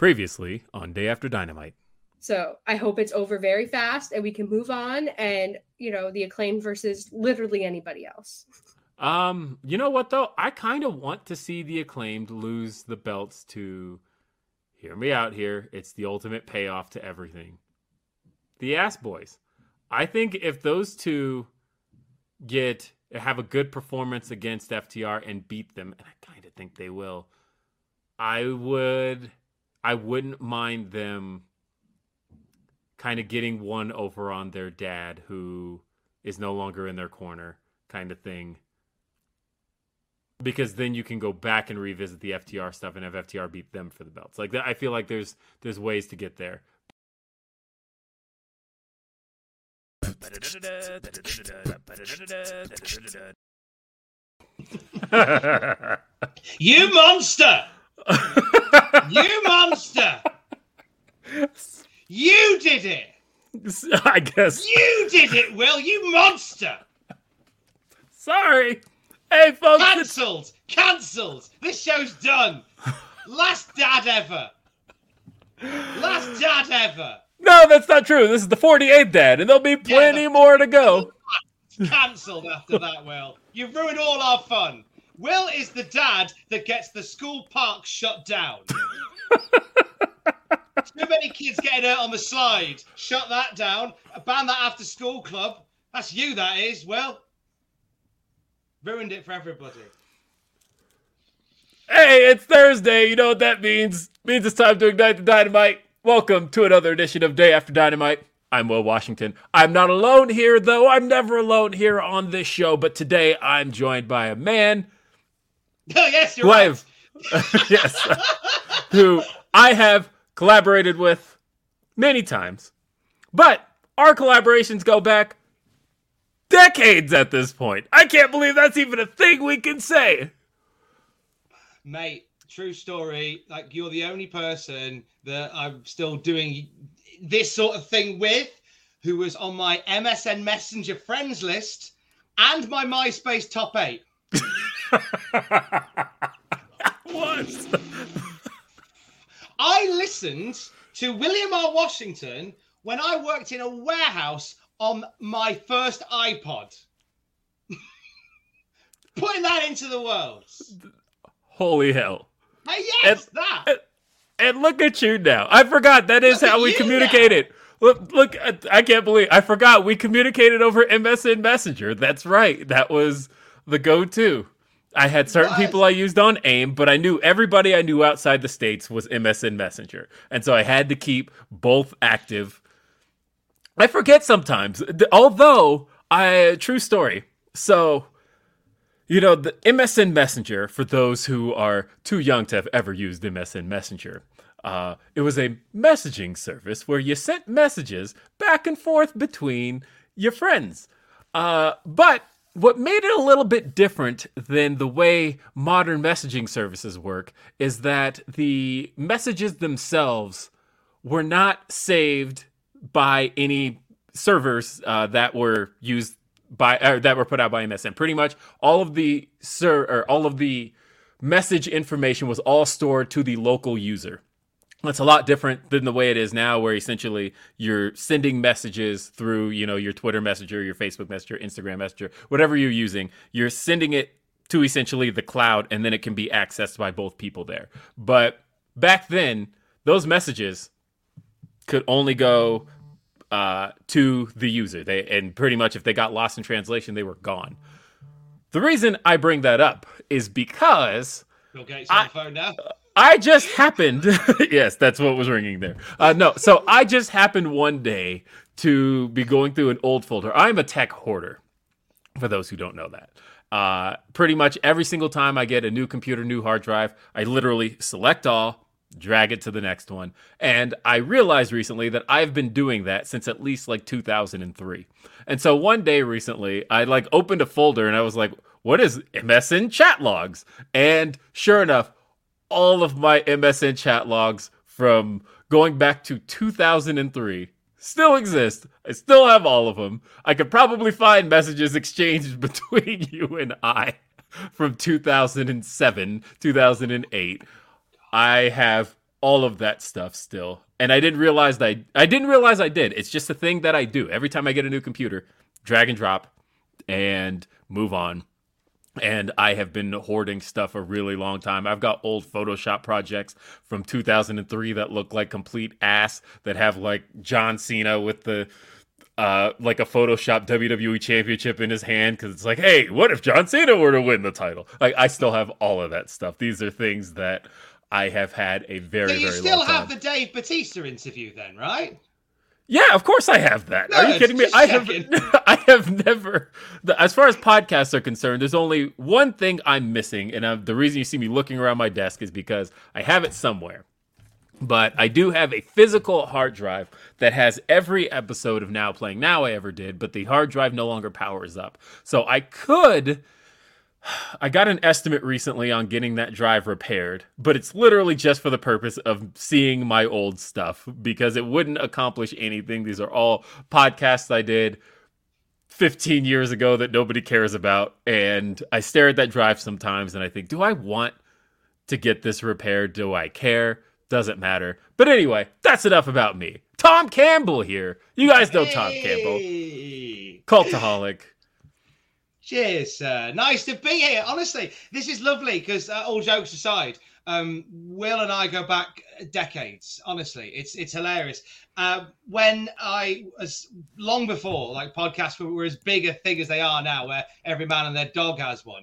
Previously on Day After Dynamite. So I hope it's over very fast and we can move on and, you know, the acclaim versus literally anybody else. Um, you know what though? I kind of want to see the acclaimed lose the belts to hear me out here. It's the ultimate payoff to everything. The ass boys. I think if those two get have a good performance against FTR and beat them, and I kind of think they will, I would I wouldn't mind them kind of getting one over on their dad who is no longer in their corner kind of thing because then you can go back and revisit the FTR stuff and have FTR beat them for the belts. Like I feel like there's there's ways to get there. you monster! you monster! You did it! I guess. You did it, Will! You monster! Sorry. Hey, folks. Cancelled! Cancelled! This show's done! Last dad ever! Last dad ever! No, that's not true. This is the 48th dad, and there'll be plenty yeah, more to go. Cancelled after that, Will. You've ruined all our fun. Will is the dad that gets the school park shut down. Too many kids getting hurt on the slide. Shut that down. Ban that after school club. That's you, that is. Well, ruined it for everybody. Hey, it's Thursday. You know what that means? It means it's time to ignite the dynamite. Welcome to another edition of Day After Dynamite. I'm Will Washington. I'm not alone here, though. I'm never alone here on this show, but today I'm joined by a man. Oh, yes, you're right. I've, yes, who I have collaborated with many times, but our collaborations go back decades at this point. I can't believe that's even a thing we can say. Mate, true story. Like, you're the only person that I'm still doing this sort of thing with who was on my MSN Messenger friends list and my MySpace top eight. Was. I listened to William R. Washington when I worked in a warehouse on my first iPod. Putting that into the world. Holy hell. Hey, yes, And- that. And look at you now. I forgot that is Look how we communicated. Look, look, uh, I can't believe I forgot we communicated over MSN Messenger. That's right. That was the go-to. I had certain was. people I used on AIM, but I knew everybody I knew outside the states was MSN Messenger, and so I had to keep both active. I forget sometimes, although I true story. So you know, the MSN Messenger, for those who are too young to have ever used MSN Messenger, uh, it was a messaging service where you sent messages back and forth between your friends. Uh, but what made it a little bit different than the way modern messaging services work is that the messages themselves were not saved by any servers uh, that were used by or that were put out by MSN. Pretty much all of the ser- or all of the message information was all stored to the local user. That's a lot different than the way it is now, where essentially you're sending messages through, you know, your Twitter Messenger, your Facebook Messenger, Instagram Messenger, whatever you're using. You're sending it to essentially the cloud, and then it can be accessed by both people there. But back then, those messages could only go uh, to the user. They and pretty much if they got lost in translation, they were gone. The reason I bring that up is because Bill Gates on the phone now. I just happened. yes, that's what was ringing there. Uh, no, so I just happened one day to be going through an old folder. I'm a tech hoarder, for those who don't know that. Uh, pretty much every single time I get a new computer, new hard drive, I literally select all, drag it to the next one. And I realized recently that I've been doing that since at least like 2003. And so one day recently, I like opened a folder and I was like, what is MSN chat logs? And sure enough, all of my MSN chat logs from going back to 2003 still exist. I still have all of them. I could probably find messages exchanged between you and I from 2007, 2008. I have all of that stuff still. And I didn't realize that I, I didn't realize I did. It's just a thing that I do. Every time I get a new computer, drag and drop and move on and I have been hoarding stuff a really long time. I've got old Photoshop projects from 2003 that look like complete ass that have like John Cena with the uh like a Photoshop WWE championship in his hand cuz it's like, "Hey, what if John Cena were to win the title?" Like I still have all of that stuff. These are things that I have had a very So you very still have time. the Dave Batista interview then, right? Yeah, of course I have that. Are you kidding me? I have. I have never the, as far as podcasts are concerned, there's only one thing I'm missing and i the reason you see me looking around my desk is because I have it somewhere. But I do have a physical hard drive that has every episode of Now Playing Now I ever did, but the hard drive no longer powers up. So I could I got an estimate recently on getting that drive repaired, but it's literally just for the purpose of seeing my old stuff because it wouldn't accomplish anything. These are all podcasts I did 15 years ago that nobody cares about. And I stare at that drive sometimes and I think, do I want to get this repaired? Do I care? Doesn't matter. But anyway, that's enough about me. Tom Campbell here. You guys know Tom Campbell, cultaholic. Cheers, sir. Nice to be here. Honestly, this is lovely because uh, all jokes aside, um, Will and I go back decades. Honestly, it's it's hilarious. Uh, when I was long before, like podcasts were, were as big a thing as they are now, where every man and their dog has one.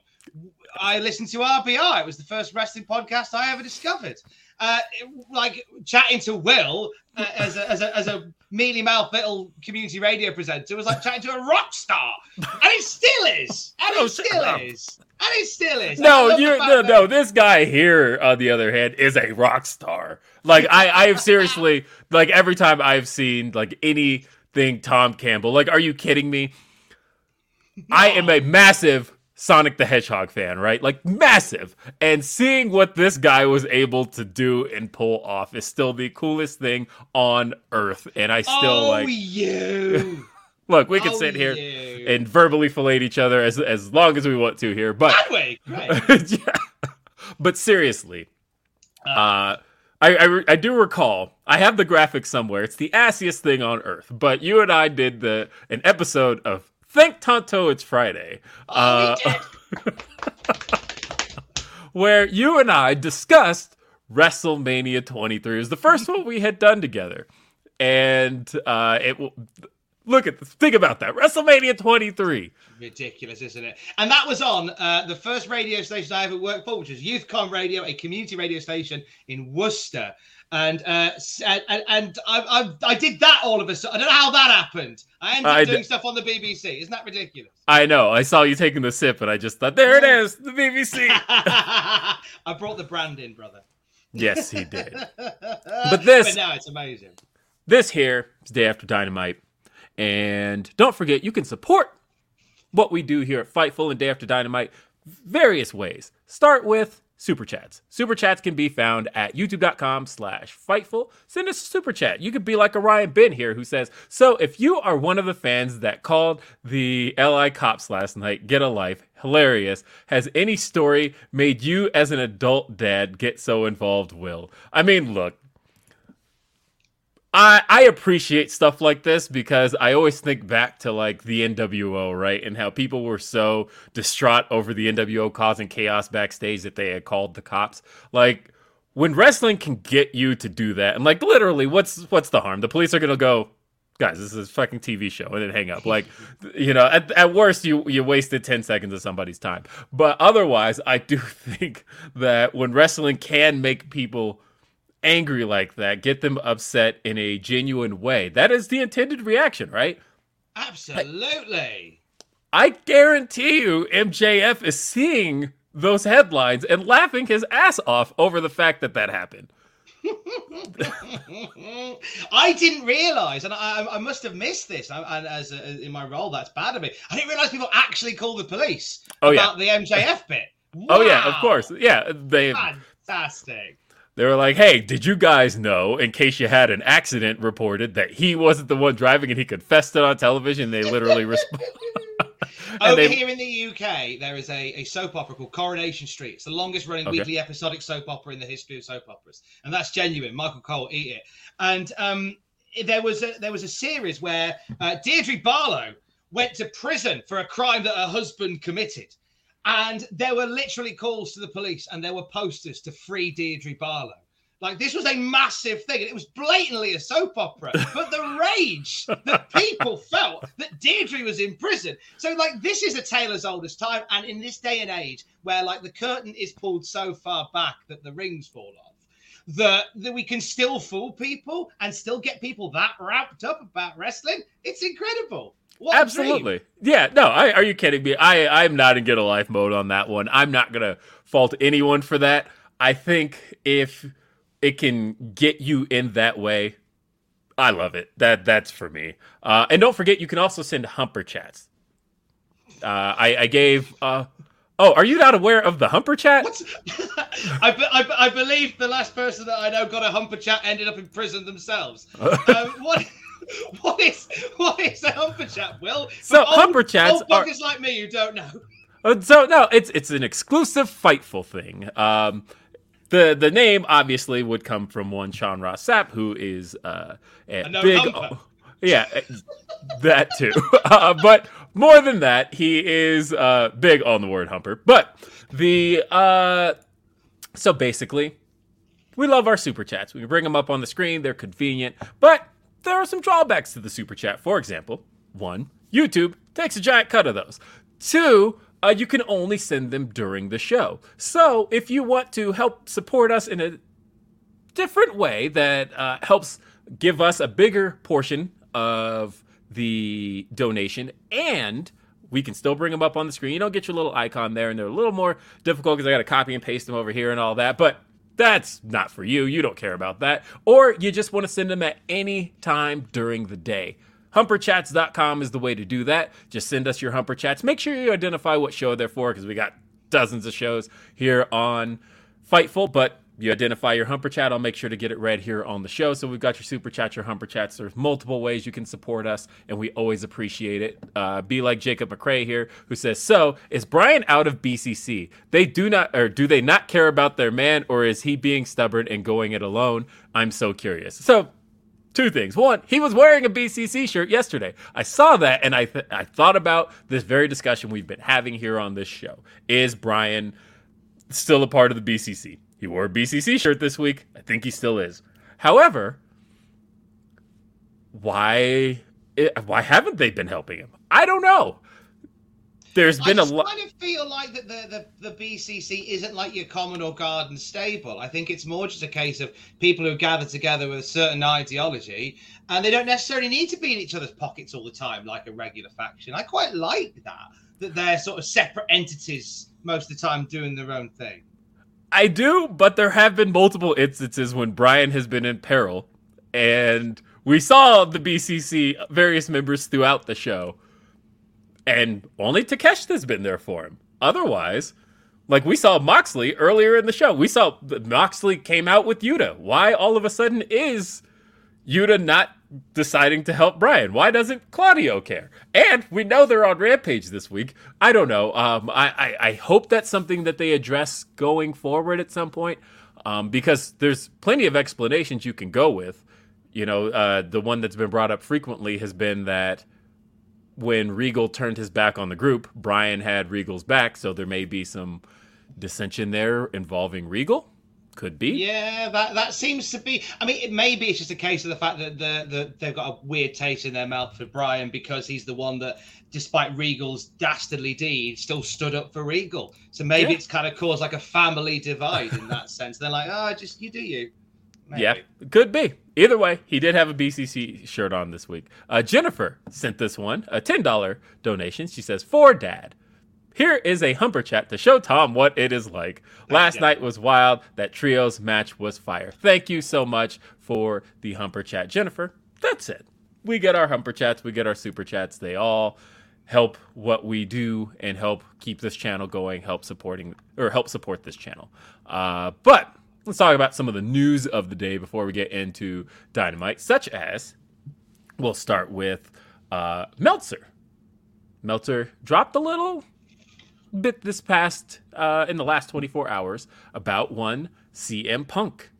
I listened to RPR. It was the first wrestling podcast I ever discovered. Uh, it- like chatting to Will uh, as a as a as a mealy mouth little community radio presenter was like chatting to a rock star, and it still is, and Oh, it shut still up. is, and it still is. No, you no that- no. This guy here, on the other hand, is a rock star. Like I, I have seriously like every time I've seen like anything Tom Campbell. Like, are you kidding me? I am a massive Sonic the Hedgehog fan, right? Like massive. And seeing what this guy was able to do and pull off is still the coolest thing on earth. And I still oh, like you. look, we can Oh, sit here you. and verbally fillet each other as as long as we want to here, but we? Great. yeah. But seriously, uh, I, I re- I do recall I have the graphic somewhere. It's the assiest thing on earth. But you and I did the an episode of Thank Tonto It's Friday. Oh, Uh, where you and I discussed WrestleMania 23. It was the first one we had done together. And uh, it will look at this, think about that WrestleMania 23. Ridiculous, isn't it? And that was on uh, the first radio station I ever worked for, which was YouthCon Radio, a community radio station in Worcester. And uh, and, and I, I, I did that all of a sudden. I don't know how that happened. I ended up I doing d- stuff on the BBC. Isn't that ridiculous? I know. I saw you taking the sip, and I just thought, there it is, the BBC. I brought the brand in, brother. Yes, he did. But this, but now it's amazing. This here is Day After Dynamite. And don't forget, you can support what we do here at Fightful and Day After Dynamite various ways. Start with super chats. Super chats can be found at youtube.com slash fightful. Send us a super chat. You could be like a Ryan Ben here who says, So if you are one of the fans that called the LI cops last night, get a life, hilarious. Has any story made you as an adult dad get so involved, Will? I mean, look, I I appreciate stuff like this because I always think back to like the NWO, right? And how people were so distraught over the NWO causing chaos backstage that they had called the cops. Like when wrestling can get you to do that, and like literally, what's what's the harm? The police are gonna go, guys, this is a fucking TV show, and then hang up. Like, you know, at, at worst, you you wasted ten seconds of somebody's time. But otherwise, I do think that when wrestling can make people angry like that, get them upset in a genuine way. That is the intended reaction, right? Absolutely. I, I guarantee you MJF is seeing those headlines and laughing his ass off over the fact that that happened. I didn't realize, and I, I must have missed this. And as a, in my role, that's bad of me. I didn't realize people actually call the police oh, about yeah. the MJF bit. Wow. Oh yeah, of course. Yeah, they fantastic. They were like, "Hey, did you guys know? In case you had an accident reported, that he wasn't the one driving, and he confessed it on television." They literally responded. Over they... here in the UK, there is a, a soap opera called Coronation Street. It's the longest running okay. weekly episodic soap opera in the history of soap operas, and that's genuine. Michael Cole, eat it. And um, there was a there was a series where uh, Deirdre Barlow went to prison for a crime that her husband committed. And there were literally calls to the police and there were posters to free Deirdre Barlow. Like this was a massive thing, and it was blatantly a soap opera. But the rage that people felt that Deirdre was in prison. So, like, this is a tale as old as time, and in this day and age, where like the curtain is pulled so far back that the rings fall off, that that we can still fool people and still get people that wrapped up about wrestling. It's incredible. What Absolutely. Yeah. No. I, are you kidding me? I I'm not in get a life mode on that one. I'm not gonna fault anyone for that. I think if it can get you in that way, I love it. That that's for me. Uh, and don't forget, you can also send humper chats. Uh, I, I gave. Uh, oh, are you not aware of the humper chat? I, I, I, believe the last person that I know got a humper chat ended up in prison themselves. um, what? what is what is a humper chat, Will? So old, humper chats old are like me who don't know. Uh, so no, it's it's an exclusive Fightful thing. Um, the the name obviously would come from one Sean Ross Sapp, who is uh, a, a big. Humper. Yeah, that too. Uh, but more than that, he is uh, big on the word humper. But the uh, so basically, we love our super chats. We bring them up on the screen. They're convenient, but there are some drawbacks to the super chat. For example, one, YouTube takes a giant cut of those. Two, uh, you can only send them during the show. So if you want to help support us in a different way that uh, helps give us a bigger portion of the donation and we can still bring them up on the screen. You don't get your little icon there, and they're a little more difficult because I got to copy and paste them over here and all that. But that's not for you. You don't care about that. Or you just want to send them at any time during the day. Humperchats.com is the way to do that. Just send us your Humper Chats. Make sure you identify what show they're for because we got dozens of shows here on Fightful. But you identify your Humper Chat, I'll make sure to get it read here on the show. So we've got your Super Chat, your Humper Chats. There's multiple ways you can support us, and we always appreciate it. Uh, be like Jacob McRae here, who says, "So is Bryan out of BCC? They do not, or do they not care about their man, or is he being stubborn and going it alone? I'm so curious." So two things. One, he was wearing a BCC shirt yesterday. I saw that and I th- I thought about this very discussion we've been having here on this show. Is Bryan still a part of the BCC. He wore a BCC shirt this week. I think he still is. However, why eh, why haven't they been helping him? I don't know. There's been a lot. I kind of feel like that the, the, the BCC isn't like your common or garden stable. I think it's more just a case of people who gather together with a certain ideology, and they don't necessarily need to be in each other's pockets all the time like a regular faction. I quite like that that they're sort of separate entities most of the time doing their own thing. I do, but there have been multiple instances when Bryan has been in peril, and we saw the BCC various members throughout the show and only Takeshita's been there for him. Otherwise, like we saw Moxley earlier in the show, we saw Moxley came out with Yuta. Why all of a sudden is Yuta not deciding to help Bryan? Why doesn't Claudio care? And we know they're on Rampage this week. I don't know. Um, I, I, I hope that's something that they address going forward at some point, um, because there's plenty of explanations you can go with. You know, uh, the one that's been brought up frequently has been that when Regal turned his back on the group, Bryan had Regal's back, so there may be some dissension there involving Regal. Could be. Yeah, that that seems to be. I mean, it maybe it's just a case of the fact that the, the they've got a weird taste in their mouth for Bryan because he's the one that, despite Regal's dastardly deed, still stood up for Regal. So maybe yeah. it's kind of caused like a family divide in that sense. They're like, oh, just you do you. Maybe. Yeah, could be. Either way, he did have a BCC shirt on this week. Uh, Jennifer sent this one, a $10 donation. She says, For dad. Here is a humper chat to show Tom what it is like. Last night was wild. That trios match was fire. Thank you so much for the humper chat, Jennifer. That's it. We get our humper chats, we get our super chats. They all help what we do and help keep this channel going, help supporting or help support this channel. Uh, but let's talk about some of the news of the day before we get into Dynamite, such as we'll start with uh, Meltzer. Meltzer dropped a little bit this past uh, in the last 24 hours about one CM Punk.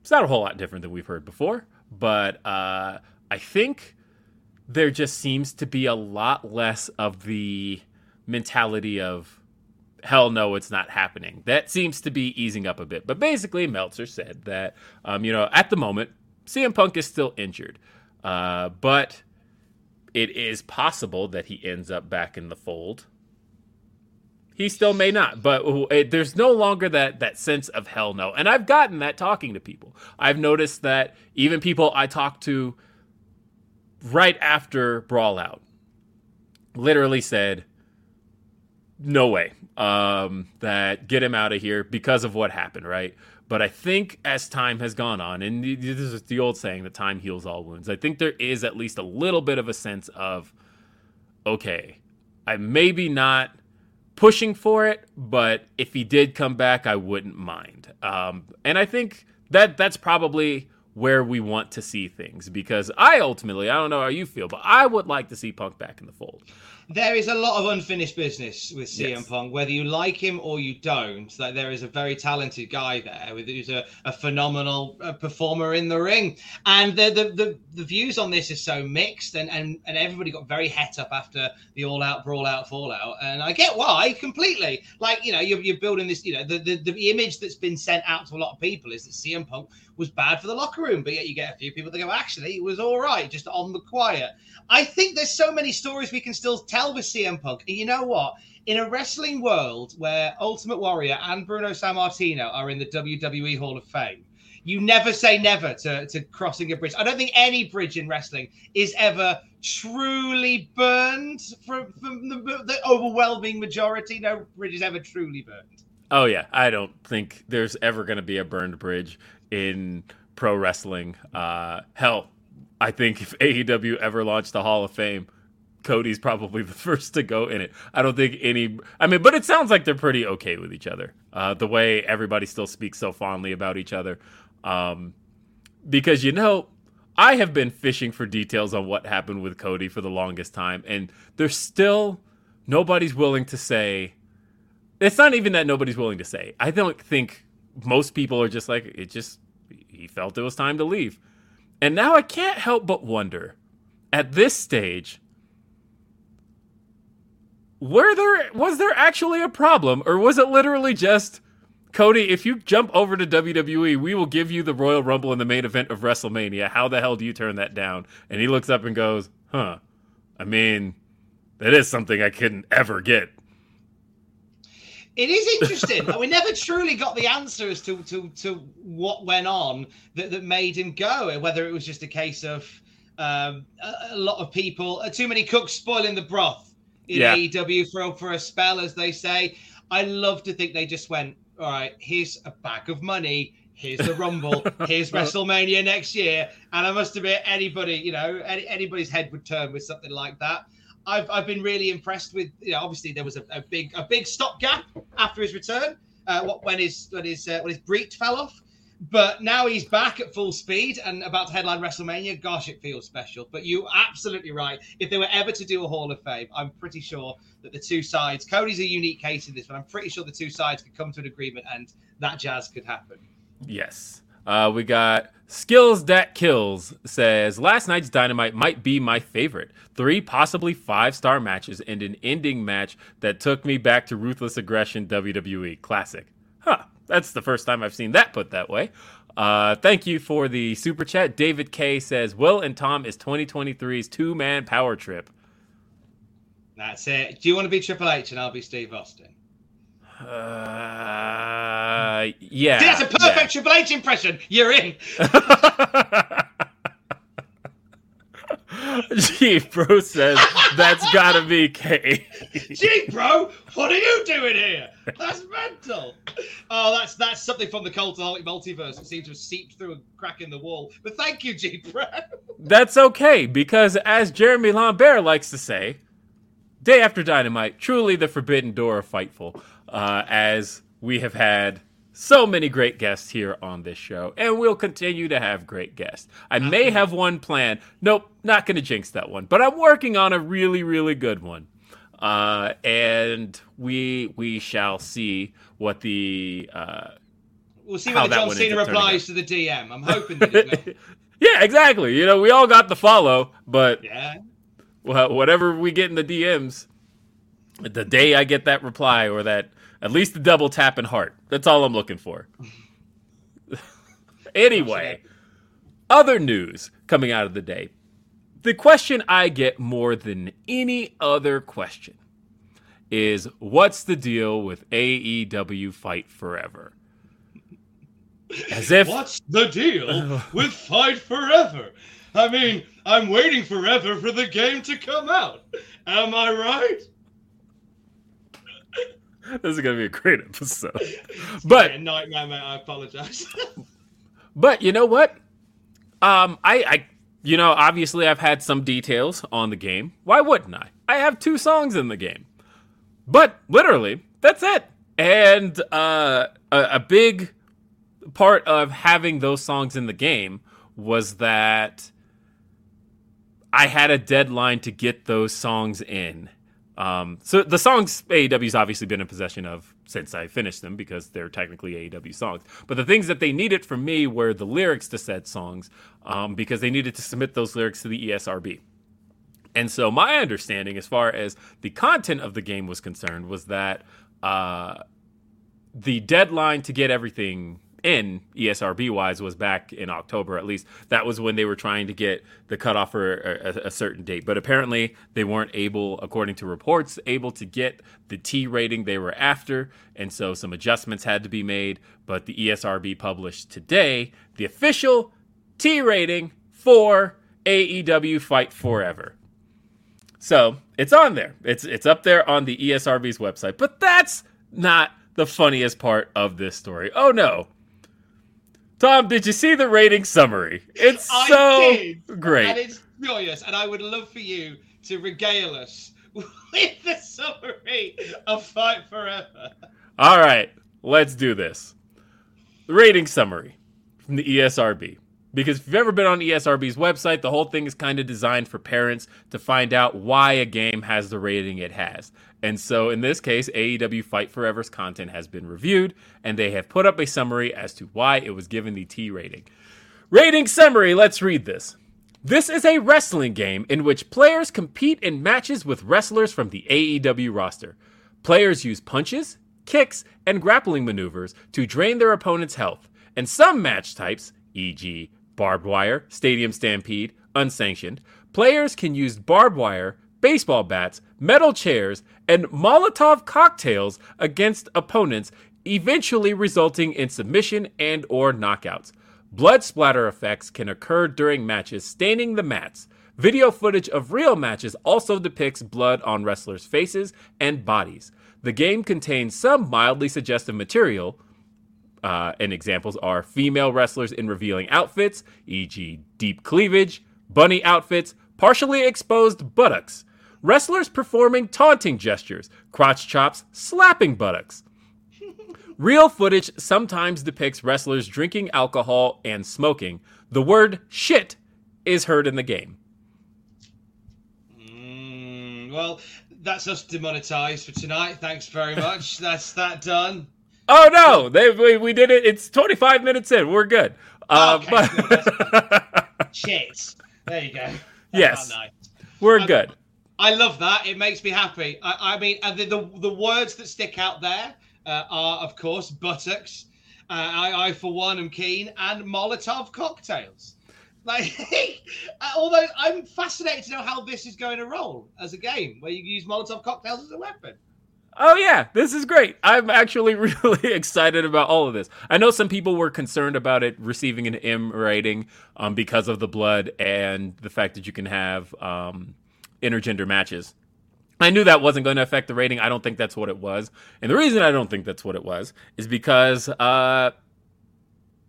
It's not a whole lot different than we've heard before, but uh, I think there just seems to be a lot less of the mentality of hell no, it's not happening. That seems to be easing up a bit. But basically, Meltzer said that, um, you know, at the moment, CM Punk is still injured. Uh, but it is possible that he ends up back in the fold. He still may not, but it, there's no longer that that sense of hell no. And I've gotten that talking to people. I've noticed that even people I talk to right after Brawl Out literally said, "No way um, that get him out of here because of what happened, right? But I think as time has gone on, and this is the old saying that time heals all wounds, I think there is at least a little bit of a sense of, okay, I maybe not pushing for it, but if he did come back, I wouldn't mind. Um, and I think that that's probably where we want to see things because I ultimately, I don't know how you feel, but I would like to see Punk back in the fold there is a lot of unfinished business with CM yes. Punk, whether you like him or you don't. Like there is a very talented guy there who's a, a phenomenal uh, performer in the ring, and the, the, the the views on this is so mixed, and and and everybody got very het up after the all out brawl out fallout, and I get why completely. Like you know you're, you're building this, you know the, the the image that's been sent out to a lot of people is that CM Punk was bad for the locker room, but yet you get a few people that go actually it was all right, just on the quiet. I think there's so many stories we can still tell with CM Punk. And you know what? In a wrestling world where Ultimate Warrior and Bruno Sammartino are in the WWE Hall of Fame, you never say never to, to crossing a bridge. I don't think any bridge in wrestling is ever truly burned from, from the, the overwhelming majority. No bridge is ever truly burned. Oh, yeah. I don't think there's ever going to be a burned bridge in pro wrestling. Uh, hell, I think if AEW ever launched the Hall of Fame, Cody's probably the first to go in it. I don't think any. I mean, but it sounds like they're pretty okay with each other. Uh, the way everybody still speaks so fondly about each other, um, because you know, I have been fishing for details on what happened with Cody for the longest time, and there's still nobody's willing to say. It's not even that nobody's willing to say. I don't think most people are just like it. Just he felt it was time to leave. And now I can't help but wonder at this stage were there was there actually a problem or was it literally just Cody, if you jump over to WWE, we will give you the Royal Rumble in the main event of WrestleMania. How the hell do you turn that down? And he looks up and goes, huh. I mean, that is something I couldn't ever get. It is interesting. we never truly got the answers to, to, to what went on that, that made him go, and whether it was just a case of um, a, a, lot of people, uh, too many cooks spoiling the broth in yeah. AEW for, for a spell, as they say. I love to think they just went, all right, here's a bag of money. Here's the Rumble. here's WrestleMania next year. And I must admit, anybody, you know, any, anybody's head would turn with something like that. I've, I've been really impressed with, you know, obviously there was a, a big a big stopgap after his return, uh, what when his when his uh, when his breech fell off. But now he's back at full speed and about to headline WrestleMania. Gosh, it feels special. But you're absolutely right. If they were ever to do a Hall of Fame, I'm pretty sure that the two sides, Cody's a unique case in this, but I'm pretty sure the two sides could come to an agreement and that jazz could happen. Yes. Uh, we got Skills That Kills says last night's Dynamite might be my favorite. Three, possibly five star matches and an ending match that took me back to Ruthless Aggression WWE. Classic. Huh. That's the first time I've seen that put that way. Uh, thank you for the super chat. David K says Will and Tom is 2023's two man power trip. That's it. Do you want to be Triple H and I'll be Steve Austin? Uh, yeah. See, that's a perfect yeah. Triple H impression. You're in. Gee, bro says that's gotta be K. Gee, bro, what are you doing here? That's mental. Oh, that's that's something from the cultaholic multiverse. It seems to have seeped through a crack in the wall. But thank you, G, bro. That's okay because, as Jeremy Lambert likes to say, day after Dynamite, truly the forbidden door of Fightful. Uh, as we have had so many great guests here on this show, and we'll continue to have great guests. I may have one planned. Nope, not going to jinx that one, but I'm working on a really, really good one. Uh, and we we shall see what the uh, we'll see when John Cena replies to the DM. I'm hoping that yeah, exactly. You know, we all got the follow, but yeah, well, whatever we get in the DMs, the day I get that reply or that at least the double tap and heart. That's all I'm looking for. anyway, other news coming out of the day. The question I get more than any other question is what's the deal with AEW Fight Forever? As if What's the deal with Fight Forever? I mean, I'm waiting forever for the game to come out. Am I right? this is gonna be a great episode. but a nightmare, mate. I apologize. but you know what? Um, I, I, you know, obviously I've had some details on the game. Why wouldn't I? I have two songs in the game, but literally that's it. And uh, a, a big part of having those songs in the game was that I had a deadline to get those songs in um, so the songs AEW's obviously been in possession of since I finished them because they're technically AEW songs. But the things that they needed from me were the lyrics to said songs um, because they needed to submit those lyrics to the ESRB. And so my understanding, as far as the content of the game was concerned, was that uh, the deadline to get everything in ESRB wise was back in October. At least that was when they were trying to get the cutoff for a, a, certain date. But apparently they weren't able, according to reports, able to get the T rating they were after, and so some adjustments had to be made. But the ESRB published today the official T rating for AEW Fight Forever. So it's on there. It's it's up there on the ESRB's website. But that's not the funniest part of this story. Oh no. Tom, did you see the rating summary? It's I so did, great. And it's glorious. And I would love for you to regale us with the summary of Fight Forever. All right, let's do this. The rating summary from the ESRB. Because if you've ever been on ESRB's website, the whole thing is kind of designed for parents to find out why a game has the rating it has. And so in this case, AEW Fight Forever's content has been reviewed, and they have put up a summary as to why it was given the T rating. Rating summary, let's read this. This is a wrestling game in which players compete in matches with wrestlers from the AEW roster. Players use punches, kicks, and grappling maneuvers to drain their opponent's health. And some match types, e.g., barbed wire, stadium stampede, unsanctioned, players can use barbed wire, baseball bats, metal chairs, and Molotov cocktails against opponents, eventually resulting in submission and or knockouts. Blood splatter effects can occur during matches, staining the mats. Video footage of real matches also depicts blood on wrestlers' faces and bodies. The game contains some mildly suggestive material, uh, and examples are female wrestlers in revealing outfits, e.g., deep cleavage, bunny outfits, partially exposed buttocks, wrestlers performing taunting gestures, crotch chops, slapping buttocks. Real footage sometimes depicts wrestlers drinking alcohol and smoking. The word shit is heard in the game. Mm, well, that's us demonetized for tonight. Thanks very much. that's that done. Oh no, they, we, we did it. It's 25 minutes in. We're good. Uh, Okay, but Shit. There you go. Yes. Nice. we're I'm- good. I love that. It makes me happy. I, I mean, the, the the words that stick out there uh, are, of course, buttocks. Uh, I, I, for one, am keen, and Molotov cocktails. Like, although I'm fascinated to know how this is going to roll as a game, where you use Molotov cocktails as a weapon. Oh yeah, this is great. I'm actually really excited about all of this. I know some people were concerned about it receiving an M rating um, because of the blood and the fact that you can have um, intergender matches. I knew that wasn't going to affect the rating. I don't think that's what it was. And the reason I don't think that's what it was is because, uh,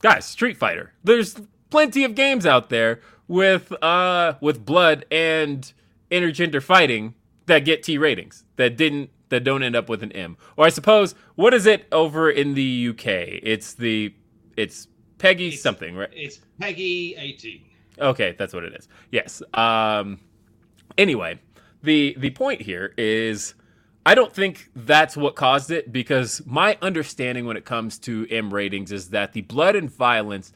guys, Street Fighter. There's plenty of games out there with uh, with blood and intergender fighting that get T ratings that didn't that don't end up with an M. Or I suppose what is it over in the UK? It's the it's PEGI It's- something, right? It's PEGI 18. Okay, that's what it is. Yes. Um anyway, the the point here is I don't think that's what caused it because my understanding when it comes to M ratings is that the blood and violence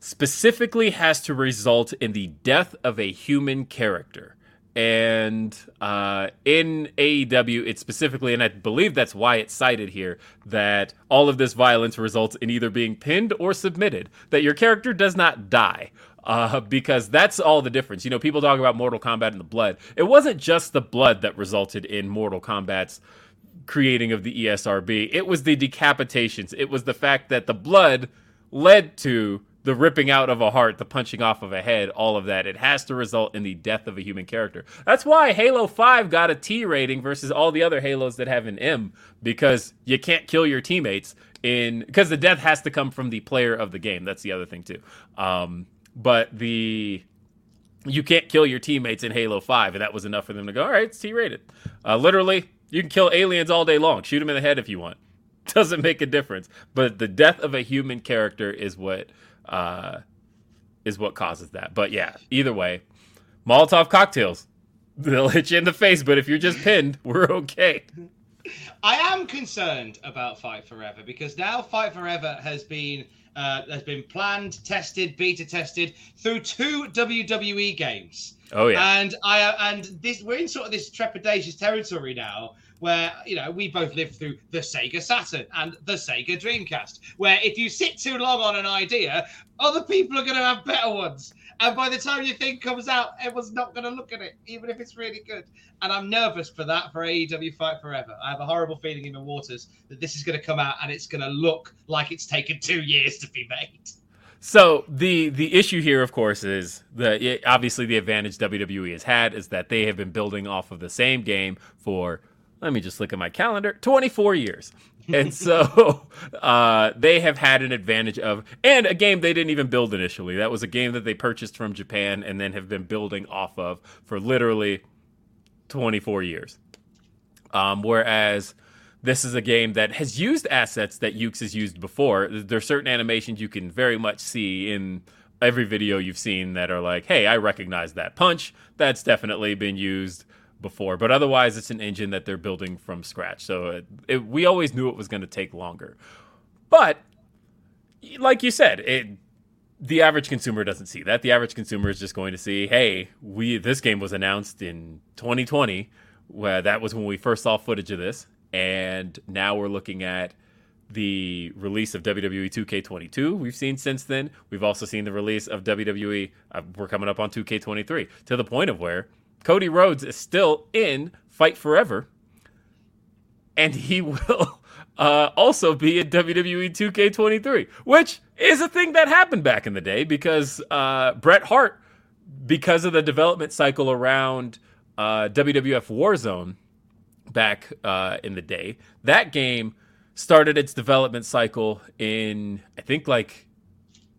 specifically has to result in the death of a human character. And uh, in AEW, it's specifically, and I believe that's why it's cited here, that all of this violence results in either being pinned or submitted, that your character does not die. Uh, because that's all the difference. You know, people talk about Mortal Kombat and the blood. It wasn't just the blood that resulted in Mortal Kombat's creating of the ESRB. It was the decapitations. It was the fact that the blood led to the ripping out of a heart, the punching off of a head, all of that. It has to result in the death of a human character. That's why Halo 5 got a T rating versus all the other Halos that have an M because you can't kill your teammates in because the death has to come from the player of the game. That's the other thing too. Um, but the you can't kill your teammates in Halo 5, and that was enough for them to go, all right, it's T rated. Uh, literally, you can kill aliens all day long. Shoot them in the head if you want. Doesn't make a difference. But the death of a human character is what uh, is what causes that. But yeah, either way, Molotov cocktails. They'll hit you in the face, but if you're just pinned, we're okay. I am concerned about Fight Forever because now Fight Forever has been uh, has been planned, tested, beta tested through two WWE games. Oh yeah. And I and this we're in sort of this trepidatious territory now where you know we both lived through the Sega Saturn and the Sega Dreamcast, where if you sit too long on an idea, other people are going to have better ones, and by the time your thing comes out, everyone's not going to look at it, even if it's really good. And I'm nervous for that for AEW Fight Forever. I have a horrible feeling in the waters that this is going to come out and it's going to look like it's taken two years to be made. So the the issue here, of course, is the obviously the advantage WWE has had is that they have been building off of the same game for let me just look at my calendar 24 years and so uh, they have had an advantage of and a game they didn't even build initially that was a game that they purchased from japan and then have been building off of for literally 24 years um, whereas this is a game that has used assets that Yuke's has used before. There are certain animations you can very much see in every video you've seen that are like, hey, I recognize that punch. That's definitely been used before. But otherwise, it's an engine that they're building from scratch. So it, it, we always knew it was going to take longer. But like you said, it the average consumer doesn't see that. The average consumer is just going to see, hey, we this game was announced in 2020. Where that was when we first saw footage of this and now we're looking at the release of WWE 2K22. We've seen since then. We've also seen the release of WWE. Uh, we're coming up on 2K23 to the point of where Cody Rhodes is still in Fight Forever, and he will uh, also be in WWE 2K23, which is a thing that happened back in the day because uh, Bret Hart, because of the development cycle around uh, WWF Warzone back uh, in the day, that game started its development cycle in I think like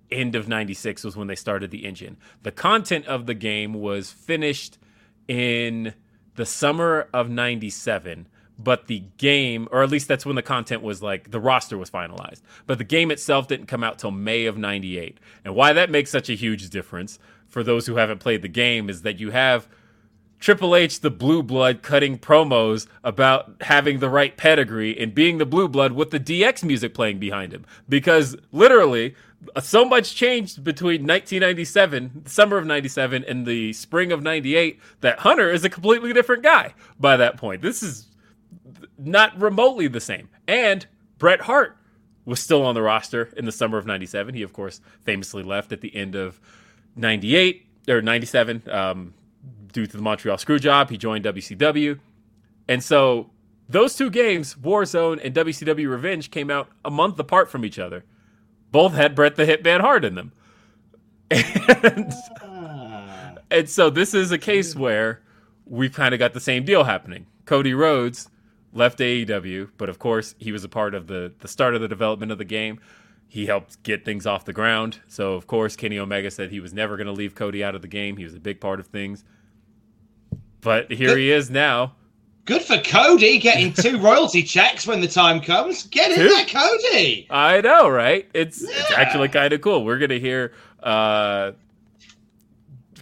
end of 96 was when they started the engine. The content of the game was finished in the summer of 97, but the game or at least that's when the content was like the roster was finalized. But the game itself didn't come out till May of 98. And why that makes such a huge difference for those who haven't played the game is that you have Triple H, the blue blood, cutting promos about having the right pedigree and being the blue blood with the DX music playing behind him. Because literally, so much changed between 1997, the summer of 97, and the spring of 98 that Hunter is a completely different guy by that point. This is not remotely the same. And Bret Hart was still on the roster in the summer of 97. He, of course, famously left at the end of 98 or 97. Um, due to the Montreal Screwjob. He joined WCW. And so those two games, Warzone and WCW Revenge, came out a month apart from each other. Both had Bret the Hitman Hart in them. And, ah. and so this is a case where we've kind of got the same deal happening. Cody Rhodes left AEW, but of course he was a part of the the start of the development of the game. He helped get things off the ground. So of course Kenny Omega said he was never going to leave Cody out of the game. He was a big part of things. But here he is now. Good for Cody getting two royalty checks when the time comes. Get in there, Cody. I know, right? It's yeah. it's actually kind of cool. We're gonna hear uh,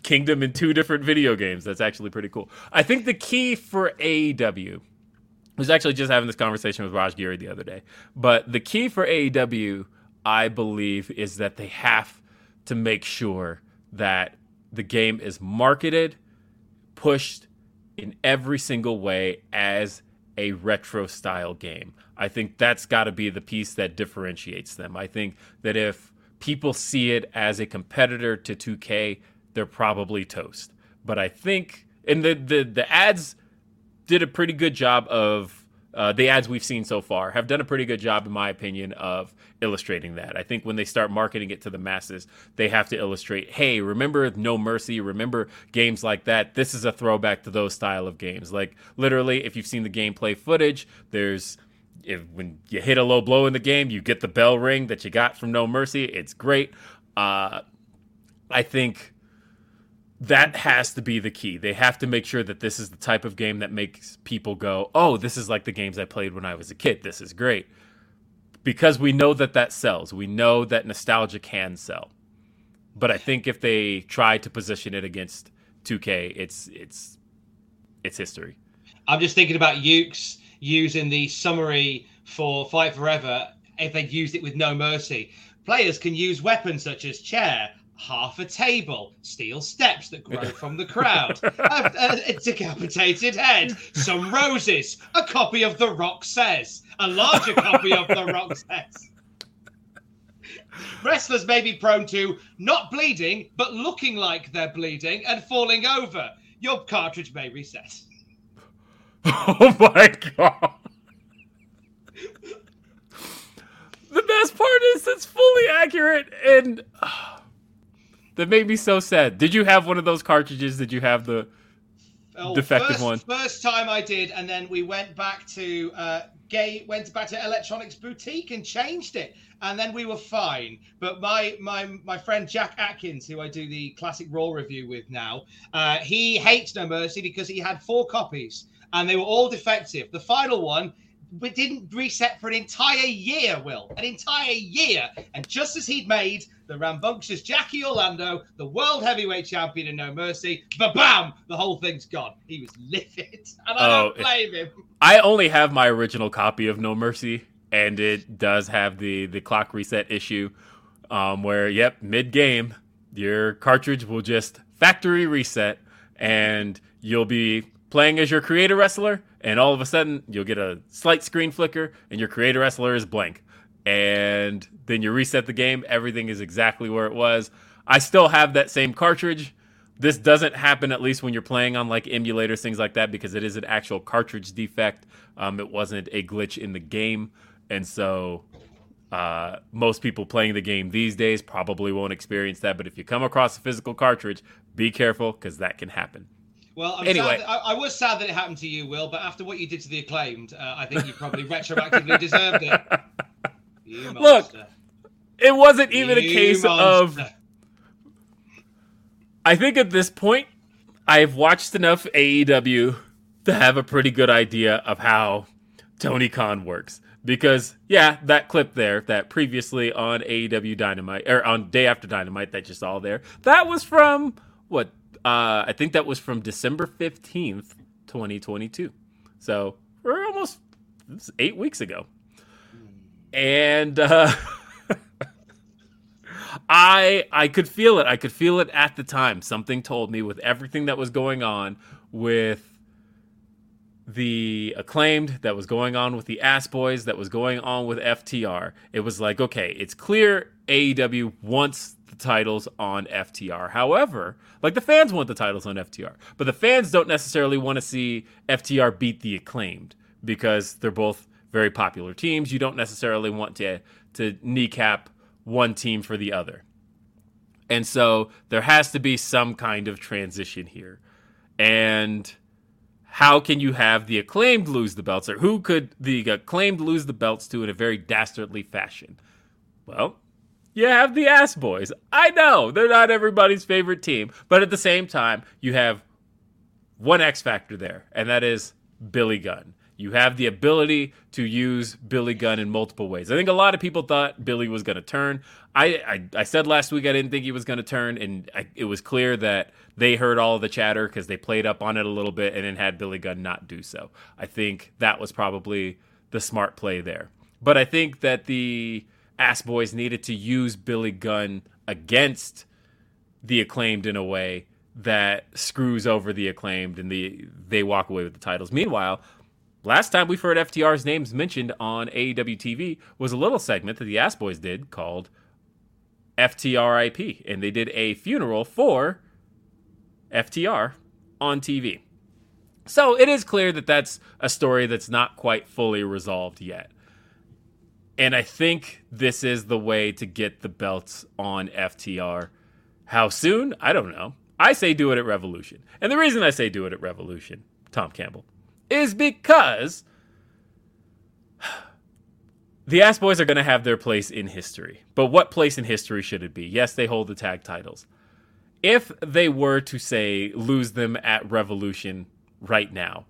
Kingdom in two different video games. That's actually pretty cool. I think the key for AEW I was actually just having this conversation with Raj Giri the other day. But the key for AEW, I believe, is that they have to make sure that the game is marketed, pushed, in every single way as a retro style game. I think that's got to be the piece that differentiates them. I think that if people see it as a competitor to 2K, they're probably toast. But I think and the the the ads did a pretty good job of uh, the ads we've seen so far have done a pretty good job, in my opinion, of illustrating that. I think when they start marketing it to the masses, they have to illustrate, hey, remember No Mercy, remember games like that. This is a throwback to those style of games. Like literally, if you've seen the gameplay footage, there's if when you hit a low blow in the game, you get the bell ring that you got from No Mercy. It's great. Uh, I think that has to be the key. They have to make sure that this is the type of game that makes people go, "Oh, this is like the games I played when I was a kid. This is great." Because we know that that sells. We know that nostalgia can sell. But I think if they try to position it against 2K, it's it's it's history. I'm just thinking about Yuke's using the summary for Fight Forever if they used it with No Mercy. Players can use weapons such as chair, half a table, steel steps that grow from the crowd, a, a, decapitated head, some roses, a copy of The Rock Says, a larger copy of The Rock Says. Wrestlers may be prone to not bleeding, but looking like they're bleeding and falling over. Your cartridge may reset. Oh my god. the best part is it's fully accurate and. Uh, that made me so sad. Did you have one of those cartridges? Did you have the oh, defective first, one? First time I did, and then we went back to uh, gay went back to electronics boutique and changed it, and then we were fine. But my my my friend Jack Atkins, who I do the classic Raw review with now, uh, he hates No Mercy because he had four copies and they were all defective. The final one we didn't reset for an entire year, Will. An entire year. And just as he'd made the rambunctious Jackie Orlando, the world heavyweight champion in No Mercy, ba bam, the whole thing's gone. He was livid. And I oh, don't blame him. I only have my original copy of No Mercy, and it does have the, the clock reset issue um, where, yep, mid game, your cartridge will just factory reset, and you'll be playing as your creator wrestler and all of a sudden you'll get a slight screen flicker, and your creator wrestler is blank, and then you reset the game. Everything is exactly where it was. I still have that same cartridge. This doesn't happen at least when you're playing on like emulators, things like that, because it is an actual cartridge defect. Um, it wasn't a glitch in the game, and so uh, most people playing the game these days probably won't experience that. But if you come across a physical cartridge, be careful because that can happen. Well, I'm Anyway. that- I, I was sad that it happened to you, Will, but after what you did to the acclaimed, uh, I think you probably retroactively deserved it. You Look. It wasn't even a You case of. I think at this point, I've watched enough AEW to have a pretty good idea of how Tony Khan works. Because, yeah, that clip there, that previously on AEW Dynamite, or on Day After Dynamite that you saw there, that was from, what, uh, I think that was from December 15th, 2022. So, we're almost eight weeks ago. And, uh, I I could feel it. I could feel it at the time. Something told me with everything that was going on with the acclaimed that was going on with the ass boys that was going on with FTR. It was like, okay, it's clear AEW wants titles on FTR. However, like the fans want the titles on FTR, but the fans don't necessarily want to see FTR beat the acclaimed because they're both very popular teams. You don't necessarily want to to kneecap one team for the other. And so there has to be some kind of transition here. And how can you have the acclaimed lose the belts, or who could the acclaimed lose the belts to in a very dastardly fashion? Well, you have the ass boys. I know they're not everybody's favorite team, but at the same time, you have one X factor there, and that is Billy Gunn. You have the ability to use Billy Gunn in multiple ways. I think a lot of people thought Billy was going to turn. I, I I said last week I didn't think he was going to turn, and I, it was clear that they heard all the chatter because they played up on it a little bit and then had Billy Gunn not do so. I think that was probably the smart play there. But I think that the Ass Boys needed to use Billy Gunn against the acclaimed in a way that screws over the acclaimed and the they walk away with the titles. Meanwhile, last time we've heard FTR's names mentioned on AEW TV was a little segment that the Ass Boys did called FTRIP, and they did a funeral for FTR on TV. So it is clear that that's a story that's not quite fully resolved yet. And I think this is the way to get the belts on FTR. How soon? I don't know. I say do it at Revolution. And the reason I say do it at Revolution, Tom Campbell, is because the Ass Boys are going to have their place in history. But what place in history should it be? Yes, they hold the tag titles. If they were to say lose them at Revolution right now,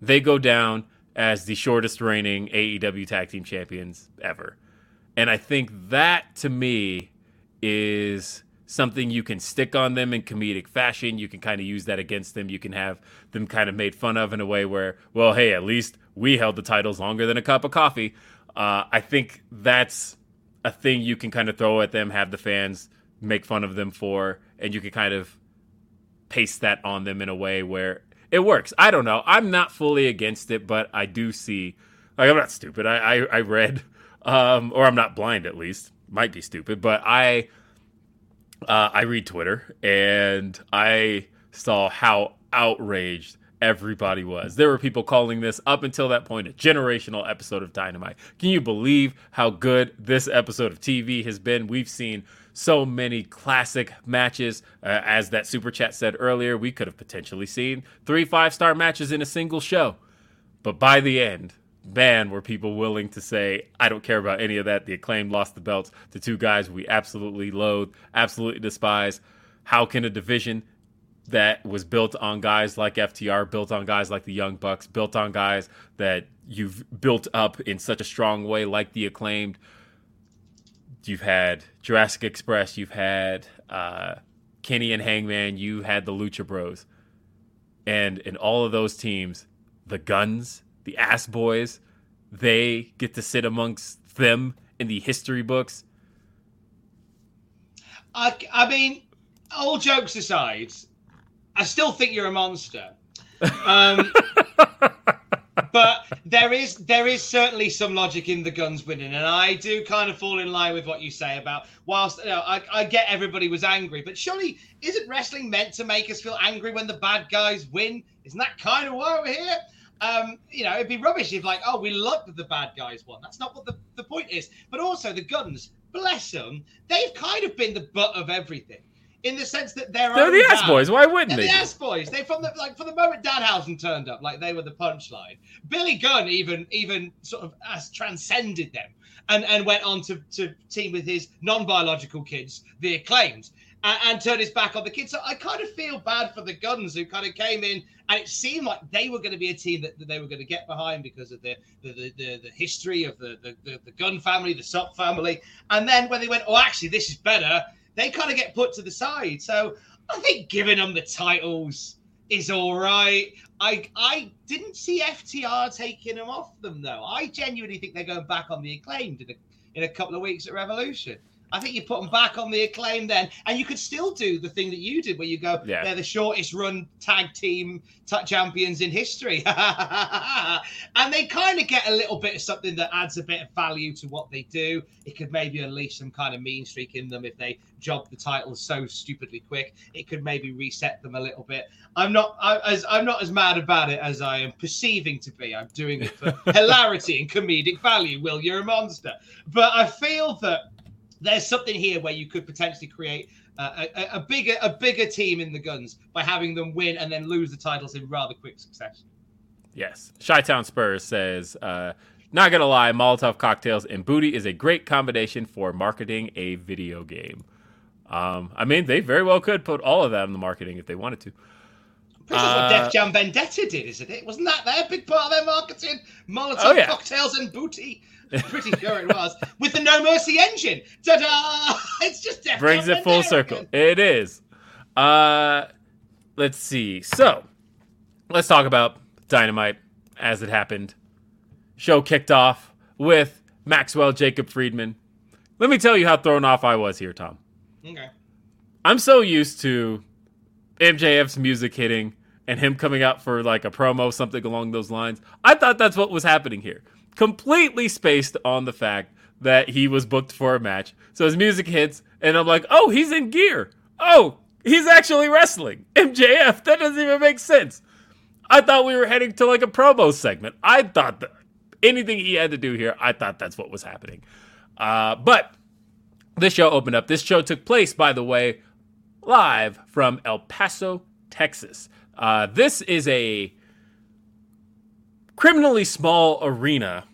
they go down as the shortest reigning AEW tag team champions ever. And I think that to me is something you can stick on them in comedic fashion. You can kind of use that against them. You can have them kind of made fun of in a way where, well, hey, at least we held the titles longer than a cup of coffee. Uh, I think that's a thing you can kind of throw at them, have the fans make fun of them for, and you can kind of paste that on them in a way where it works. I don't know. I'm not fully against it, but I do see. Like I'm not stupid. I I, I read, um, or I'm not blind at least. Might be stupid, but I uh, I read Twitter and I saw how outraged everybody was. There were people calling this up until that point a generational episode of Dynamite. Can you believe how good this episode of TV has been? We've seen so many classic matches. Uh, as that super chat said earlier, we could have potentially seen three five star matches in a single show. But by the end, man, were people willing to say, I don't care about any of that. The acclaimed lost the belts to two guys we absolutely loathe, absolutely despise. How can a division that was built on guys like FTR, built on guys like the Young Bucks, built on guys that you've built up in such a strong way, like the acclaimed? You've had Jurassic Express, you've had uh, Kenny and Hangman, you had the Lucha Bros. And in all of those teams, the Guns, the Ass Boys, they get to sit amongst them in the history books. I, I mean, all jokes aside, I still think you're a monster. Um, but there is there is certainly some logic in the guns winning, and I do kind of fall in line with what you say about whilst you know, I, I get everybody was angry, but surely isn't wrestling meant to make us feel angry when the bad guys win? Isn't that kind of why we're here? Um, you know, it'd be rubbish if like, oh, we love that the bad guys won. That's not what the, the point is. But also the guns, bless them, they've kind of been the butt of everything in the sense that they're They're the ass boys. Why wouldn't they're they? the ass boys. They from the like from the moment Danhausen turned up, like they were the punchline. Billy Gunn even even sort of as transcended them and and went on to to team with his non-biological kids, the acclaimed, and, and turned his back on the kids. So I kind of feel bad for the Guns who kind of came in and it seemed like they were going to be a team that, that they were going to get behind because of the the, the, the, the history of the, the, the, the Gunn family, the Sopp family. And then when they went, oh, actually, this is better, they kind of get put to the side. So I think giving them the titles is all right. I I didn't see FTR taking them off them though. I genuinely think they're going back on the acclaimed in a, in a couple of weeks at Revolution. I think you put them back on the acclaim then, and you could still do the thing that you did, where you go, Yeah. they're the shortest run tag team t- champions in history, and they kind of get a little bit of something that adds a bit of value to what they do. It could maybe unleash some kind of mean streak in them if they job the titles so stupidly quick. It could maybe reset them a little bit. I'm not I, as I'm not as mad about it as I am perceiving to be. I'm doing it for hilarity and comedic value. Will you're a monster, but I feel that there's something here where you could potentially create uh, a, a bigger a bigger team in the guns by having them win and then lose the titles in rather quick succession. Yes. Chi Town Spurs says, uh, not gonna lie, Molotov cocktails and booty is a great combination for marketing a video game. Um, I mean, they very well could put all of that in the marketing if they wanted to. Pretty sure Uh, what Def Jam Vendetta did, isn't it? Wasn't that their big part of their marketing? Molotov Oh, yeah. cocktails and booty. Pretty sure it was with the No Mercy engine. Ta-da! It's just Def Brings it full circle. again. It is. Uh, let's see. So, let's talk about Dynamite as it happened. Show kicked off with Maxwell Jacob Friedman. Let me tell you how thrown off I was here, Tom. Okay. I'm so used to MJF's music hitting and him coming out for like a promo, something along those lines. I thought that's what was happening here. Completely spaced on the fact that he was booked for a match. So his music hits, and I'm like, oh, he's in gear. Oh, he's actually wrestling. MJF, that doesn't even make sense. I thought we were heading to like a promo segment. I thought that anything he had to do here, I thought that's what was happening. Uh, but this show opened up. This show took place, by the way, live from El Paso, Texas. Uh, this is a criminally small arena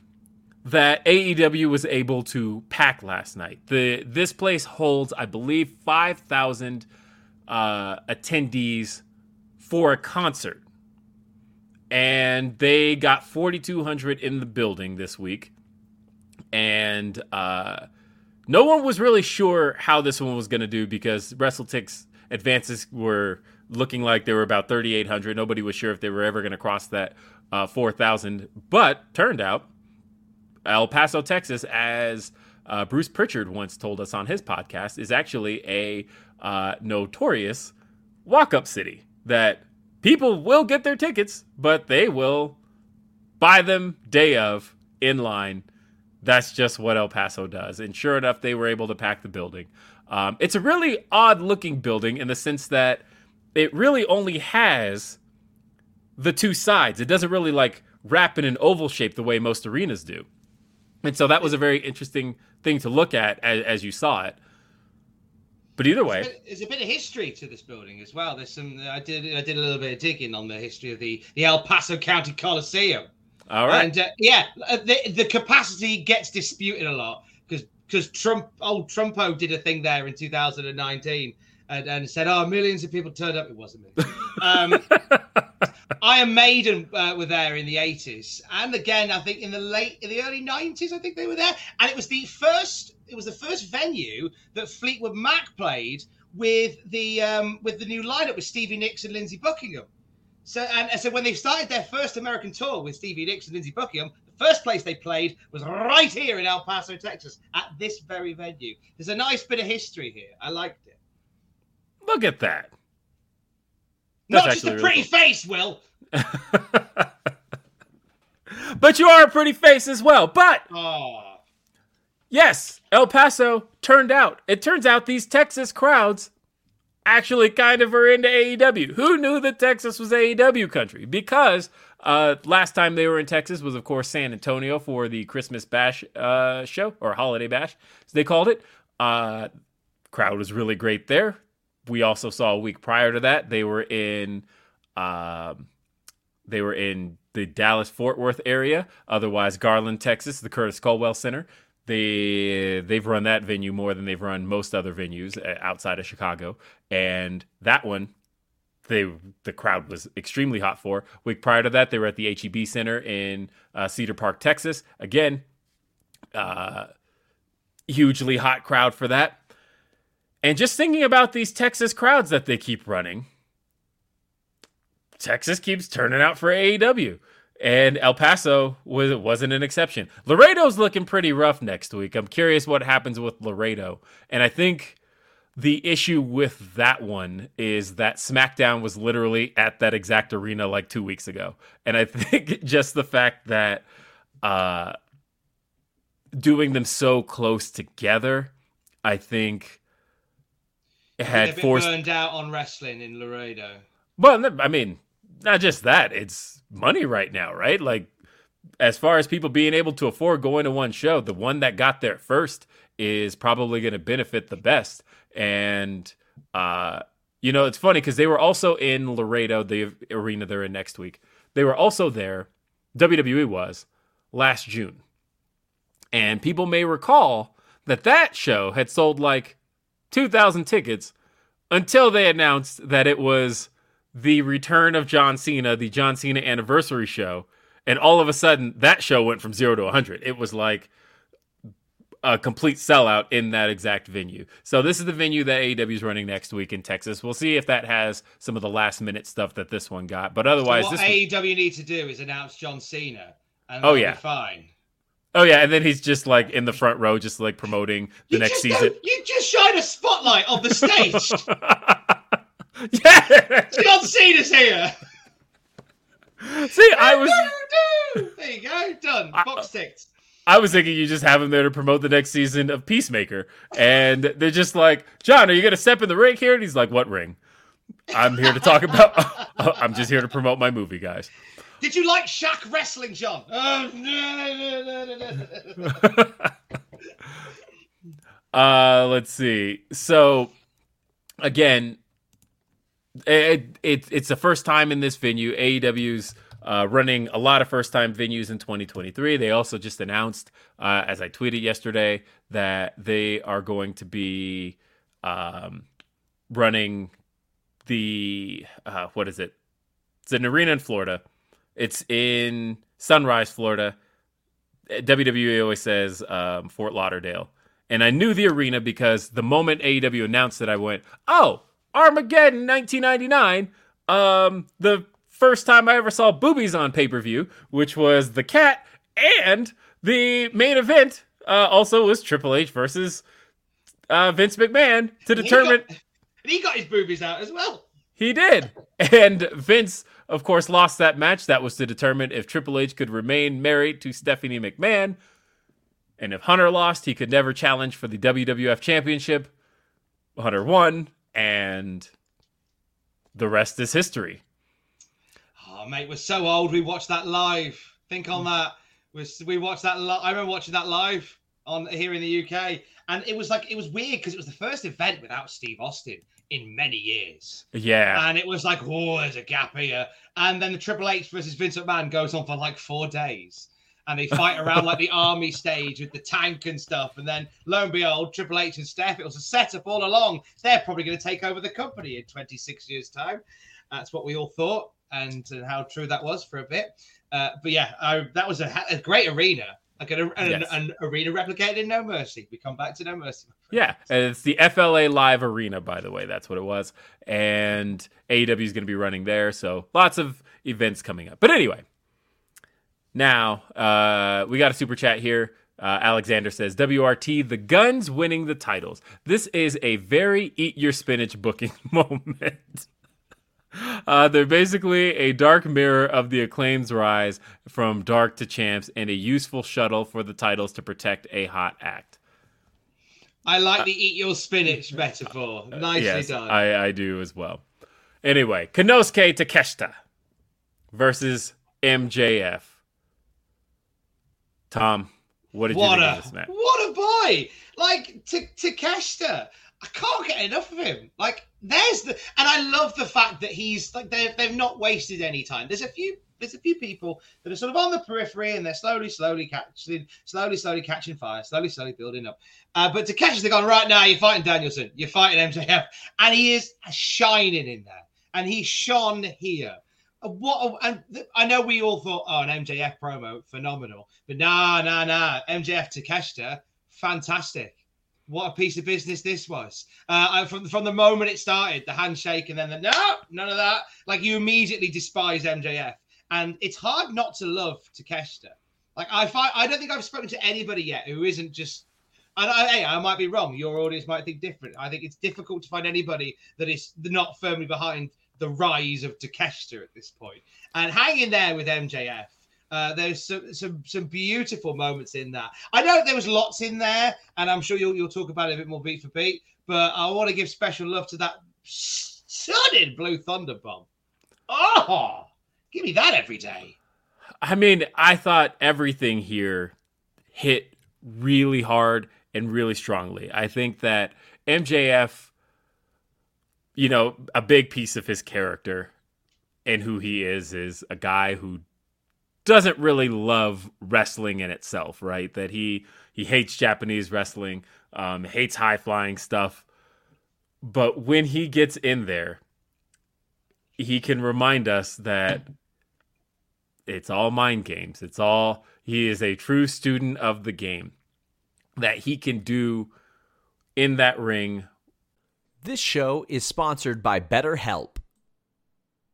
that AEW was able to pack last night. The this place holds, I believe, five thousand uh, attendees for a concert, and they got forty two hundred in the building this week, and. Uh, no one was really sure how this one was going to do because WrestleTix advances were looking like they were about 3,800. Nobody was sure if they were ever going to cross that uh, 4,000. But turned out, El Paso, Texas, as uh, Bruce Pritchard once told us on his podcast, is actually a uh, notorious walk up city that people will get their tickets, but they will buy them day of in line that's just what El Paso does. And sure enough, they were able to pack the building. Um, it's a really odd looking building in the sense that it really only has the two sides. It doesn't really like wrap in an oval shape the way most arenas do. And so that was a very interesting thing to look at as, as you saw it. But either way, There's a bit- There's a bit of history to this building as well. There's some. I did. I did a little bit of digging on the history of the the El Paso County Coliseum. all right. And uh, yeah, uh, the the capacity gets disputed a lot because because Trump, old Trumpo, did a thing there in 2019 and, and said, "Oh, millions of people turned up." It wasn't me. Um, Iron Maiden uh, were there in the 80s, and again, I think in the late, in the early 90s, I think they were there, and it was the first. It was the first venue that Fleetwood Mac played with the um, with the new lineup with Stevie Nicks and Lindsey Buckingham. So and, and so when they started their first American tour with Stevie Nicks and Lindsey Buckingham, the first place they played was right here in El Paso, Texas, at this very venue. There's a nice bit of history here. I liked it. Look at that. Not just a actually pretty really face, Will. but you are a pretty face as well. But Oh, yes, El Paso turned out. It turns out these Texas crowds actually kind of are into AEW. Who knew that Texas was AEW country? Because uh, last time they were in Texas was, of course, San Antonio for the Christmas Bash uh, show or Holiday Bash, as they called it. Uh, crowd was really great there. We also saw a week prior to that they were in. Um, they were in the Dallas Fort Worth area, otherwise Garland, Texas, the Curtis Culwell Center. They they've run that venue more than they've run most other venues uh, outside of Chicago, and that one they the crowd was extremely hot for. Week prior to that, they were at the HEB Center in uh, Cedar Park, Texas. Again, uh, hugely hot crowd for that. And just thinking about these Texas crowds that they keep running, Texas keeps turning out for AEW. And El Paso was wasn't an exception. Laredo's looking pretty rough next week. I'm curious what happens with Laredo. And I think the issue with that one is that SmackDown was literally at that exact arena like two weeks ago. And I think just the fact that uh, doing them so close together, I think had they've been forced. burned out on wrestling in Laredo. Well, I mean, not just that, it's money right now, right? Like, as far as people being able to afford going to one show, the one that got there first is probably going to benefit the best. And, uh, you know, it's funny because they were also in Laredo, the arena they're in next week. They were also there, WWE was, last June. And people may recall that that show had sold like 2,000 tickets until they announced that it was the return of John Cena, the John Cena anniversary show. And all of a sudden, that show went from zero to 100. It was like a complete sellout in that exact venue. So, this is the venue that AEW is running next week in Texas. We'll see if that has some of the last minute stuff that this one got. But otherwise, what this. AEW need to do is announce John Cena, and Oh, yeah. be fine. Oh, yeah. And then he's just like in the front row, just like promoting the You next season. You just shine a spotlight on the stage. yeah. John Cena's here. See, I was. There you go. Done. Box ticked. I was thinking you just have him there to promote the next season of Peacemaker. And they're just like, John, are you going to step in the ring here? And he's like, what ring? I'm here to talk about, I'm just here to promote my movie, guys. Did you like Shaq wrestling, John? Oh, no, no, no, no, no, no. uh, let's see. So, again, it, it, it's the first time in this venue. AEW's uh, running a lot of first time venues in 2023. They also just announced, uh, as I tweeted yesterday, that they are going to be um, running the, uh, what is it? It's an arena in Florida. It's in Sunrise, Florida. WWE always says um, Fort Lauderdale. And I knew the arena because the moment AEW announced it, I went, oh, Armageddon 1999. Um, the first time I ever saw boobies on pay per view, which was the cat, and the main event uh, also was Triple H versus uh, Vince McMahon to And he determine. got- And he got his boobies out as well. He did. And Vince, of course, lost that match. That was to determine if Triple H could remain married to Stephanie McMahon. And if Hunter lost, he could never challenge for the WWF Championship. Hunter won, and the rest is history. Oh, mate, we're so old. We watched that live. Think on that. We watched that. Li- I remember watching that live on here in the UK, and it was like it was weird because it was the first event without Steve Austin in many years, Yeah. and it was like, oh, there's a gap here. And then the Triple H versus Vince McMahon goes on for like four days. And they fight around like the army stage with the tank and stuff. And then lo and behold, Triple H and Steph, it was a setup all along. They're probably going to take over the company in 26 years' time. That's what we all thought, and, and how true that was for a bit. Uh, but yeah, I, that was a, a great arena, like an, an, Yes. an arena replicated in No Mercy. We come back to No Mercy. Yeah, it's the FLA Live Arena, by the way. That's what it was. And AEW is going to be running there. So lots of events coming up. But anyway, now uh, we got a super chat here. Uh, Alexander says, WRT, the guns winning the titles. This is a very eat your spinach booking moment. Uh, they're basically a dark mirror of the acclaim's rise from dark to champs and a useful shuttle for the titles to protect a hot act. I like the eat your spinach metaphor. Nicely yes, done. I, I do as well. Anyway, Konosuke Takeshita versus MJF. Tom, what did what you a think of this match? what a boy! Like to Takeshita, I can't get enough of him. Like there's the, and I love the fact that he's like they've they've not wasted any time. There's a few there's a few people that are sort of on the periphery and they're slowly slowly catching slowly slowly catching fire, slowly slowly building up. Uh, but Takeshita, they're going right now. You're fighting Danielson, you're fighting MJF, and he is shining in there, and he shone here. Uh, What a, and th- I know we all thought, oh, an MJF promo, phenomenal, but nah, nah, nah. MJF Takeshita, fantastic. What a piece of business this was. Uh, from from the moment it started, the handshake, and then the no, none of that. Like you immediately despise MJF, and it's hard not to love Takeshita. Like I find, I don't think I've spoken to anybody yet who isn't just. And I, hey, I might be wrong. Your audience might think different. I think it's difficult to find anybody that is not firmly behind the rise of Takeshita at this point. And hanging there with MJF, uh, there's some, some some beautiful moments in that. I know there was lots in there, and I'm sure you'll you'll talk about it a bit more beat for beat. But I want to give special love to that stunning blue thunder bomb. Oh, give me that every day. I mean, I thought everything here hit really hard and really strongly. I think that MJF, you know, a big piece of his character and who he is is a guy who doesn't really love wrestling in itself, right? That he he hates Japanese wrestling, um, hates high flying stuff. But when he gets in there, he can remind us that it's all mind games. It's all he is a true student of the game that he can do in that ring. This show is sponsored by BetterHelp.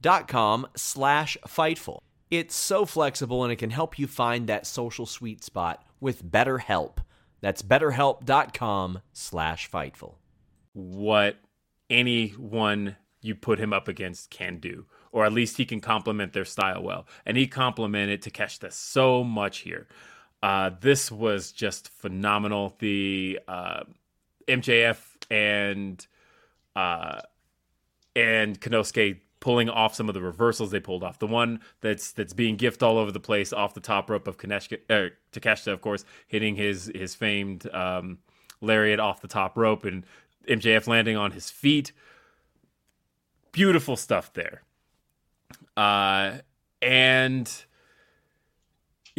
dot com slash Fightful. It's so flexible and it can help you find that social sweet spot with BetterHelp. That's betterhelp.com slash Fightful. What anyone you put him up against can do, or at least he can complement their style well. And he complemented Takeshita so much here. Uh, this was just phenomenal. The uh, MJF and uh, and Konosuke pulling off some of the reversals they pulled off. The one that's that's being gift all over the place off the top rope of Kaneshka, uh, Takeshita, of course, hitting his his famed um, lariat off the top rope, and MJF landing on his feet. Beautiful stuff there. Uh, and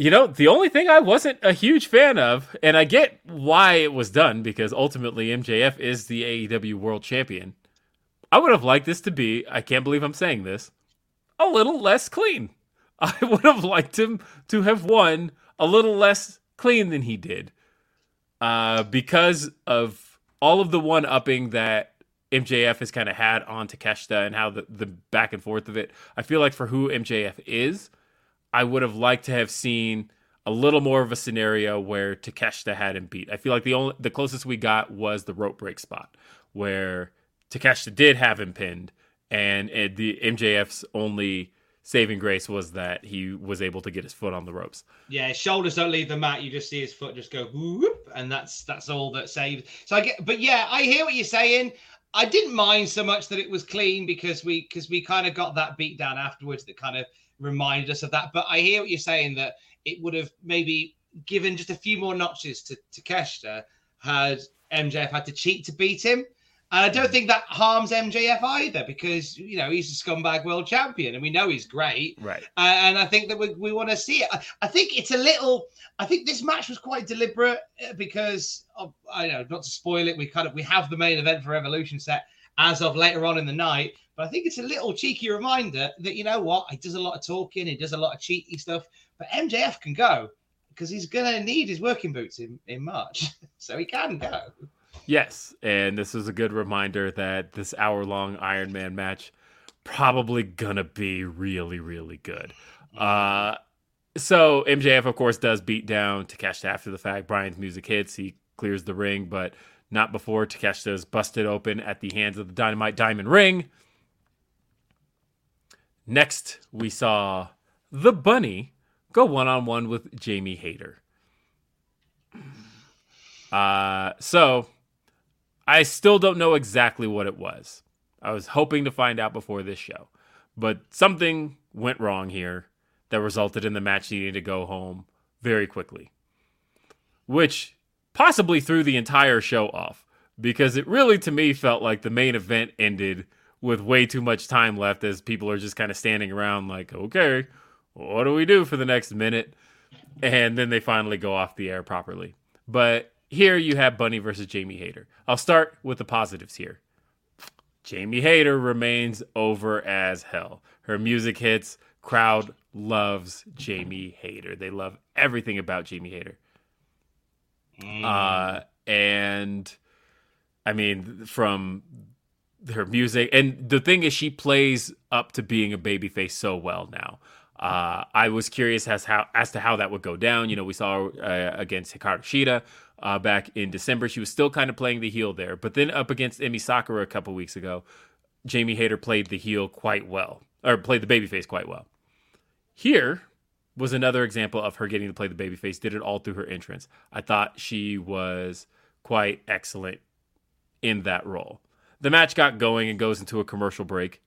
you know, the only thing I wasn't a huge fan of, and I get why it was done because ultimately MJF is the AEW World Champion. I would have liked this to be, I can't believe I'm saying this, a little less clean. I would have liked him to have won a little less clean than he did. Uh, because of all of the one upping that MJF has kind of had on Takeshita and how the, the back and forth of it. I feel like for who MJF is, I would have liked to have seen a little more of a scenario where Takeshita had him beat. I feel like the only the closest we got was the rope break spot where Takeshita did have him pinned, and it, the MJF's only saving grace was that he was able to get his foot on the ropes. Yeah, his shoulders don't leave the mat. You just see his foot just go whoop, and that's that's all that saves. So I get, but yeah, I hear what you're saying. I didn't mind so much that it was clean because we because we kind of got that beat down afterwards that kind of reminded us of that. But I hear what you're saying that it would have maybe given just a few more notches to to had MJF had to cheat to beat him. And I don't think that harms MJF either because, you know, he's a scumbag world champion and we know he's great. Right. Uh, and I think that we, we want to see it. I, I, think it's a little, I think this match was quite deliberate because, of, I know, not to spoil it, we kind of, we have the main event for Revolution set as of later on in the night. But I think it's a little cheeky reminder that, you know what, he does a lot of talking, he does a lot of cheeky stuff, but MJF can go because he's going to need his working boots in, in March. so he can go. Yes, and this is a good reminder that this hour long Iron Man match probably gonna be really, really good. Uh, so MJF, of course, does beat down Takeshita after the fact. Bryan's music hits, he clears the ring, but not before Takeshita is busted open at the hands of the Dynamite Diamond Ring. Next, we saw the Bunny go one on one with Jamie Hayter. Uh, so I still don't know exactly what it was. I was hoping to find out before this show, but something went wrong here that resulted in the match needing to go home very quickly, which possibly threw the entire show off because it really, to me, felt like the main event ended with way too much time left as people are just kind of standing around like, okay, what do we do for the next minute? And then they finally go off the air properly. But here you have Bunny versus Jamie Hayter. I'll start with the positives here. Jamie Hayter remains over as hell. Her music hits. Crowd loves Jamie Hayter. They love everything about Jamie Hayter. Mm. Uh, and I mean, from her music, and the thing is, she plays up to being a babyface so well now. Uh, I was curious as how as to how that would go down. You know, we saw uh, against Hikaru Shida uh, back in December. She was still kind of playing the heel there, but then up against Emi Sakura a couple weeks ago, Jamie Hayter played the heel quite well, or played the babyface quite well. Here was another example of her getting to play the babyface. Did it all through her entrance. I thought she was quite excellent in that role. The match got going and goes into a commercial break,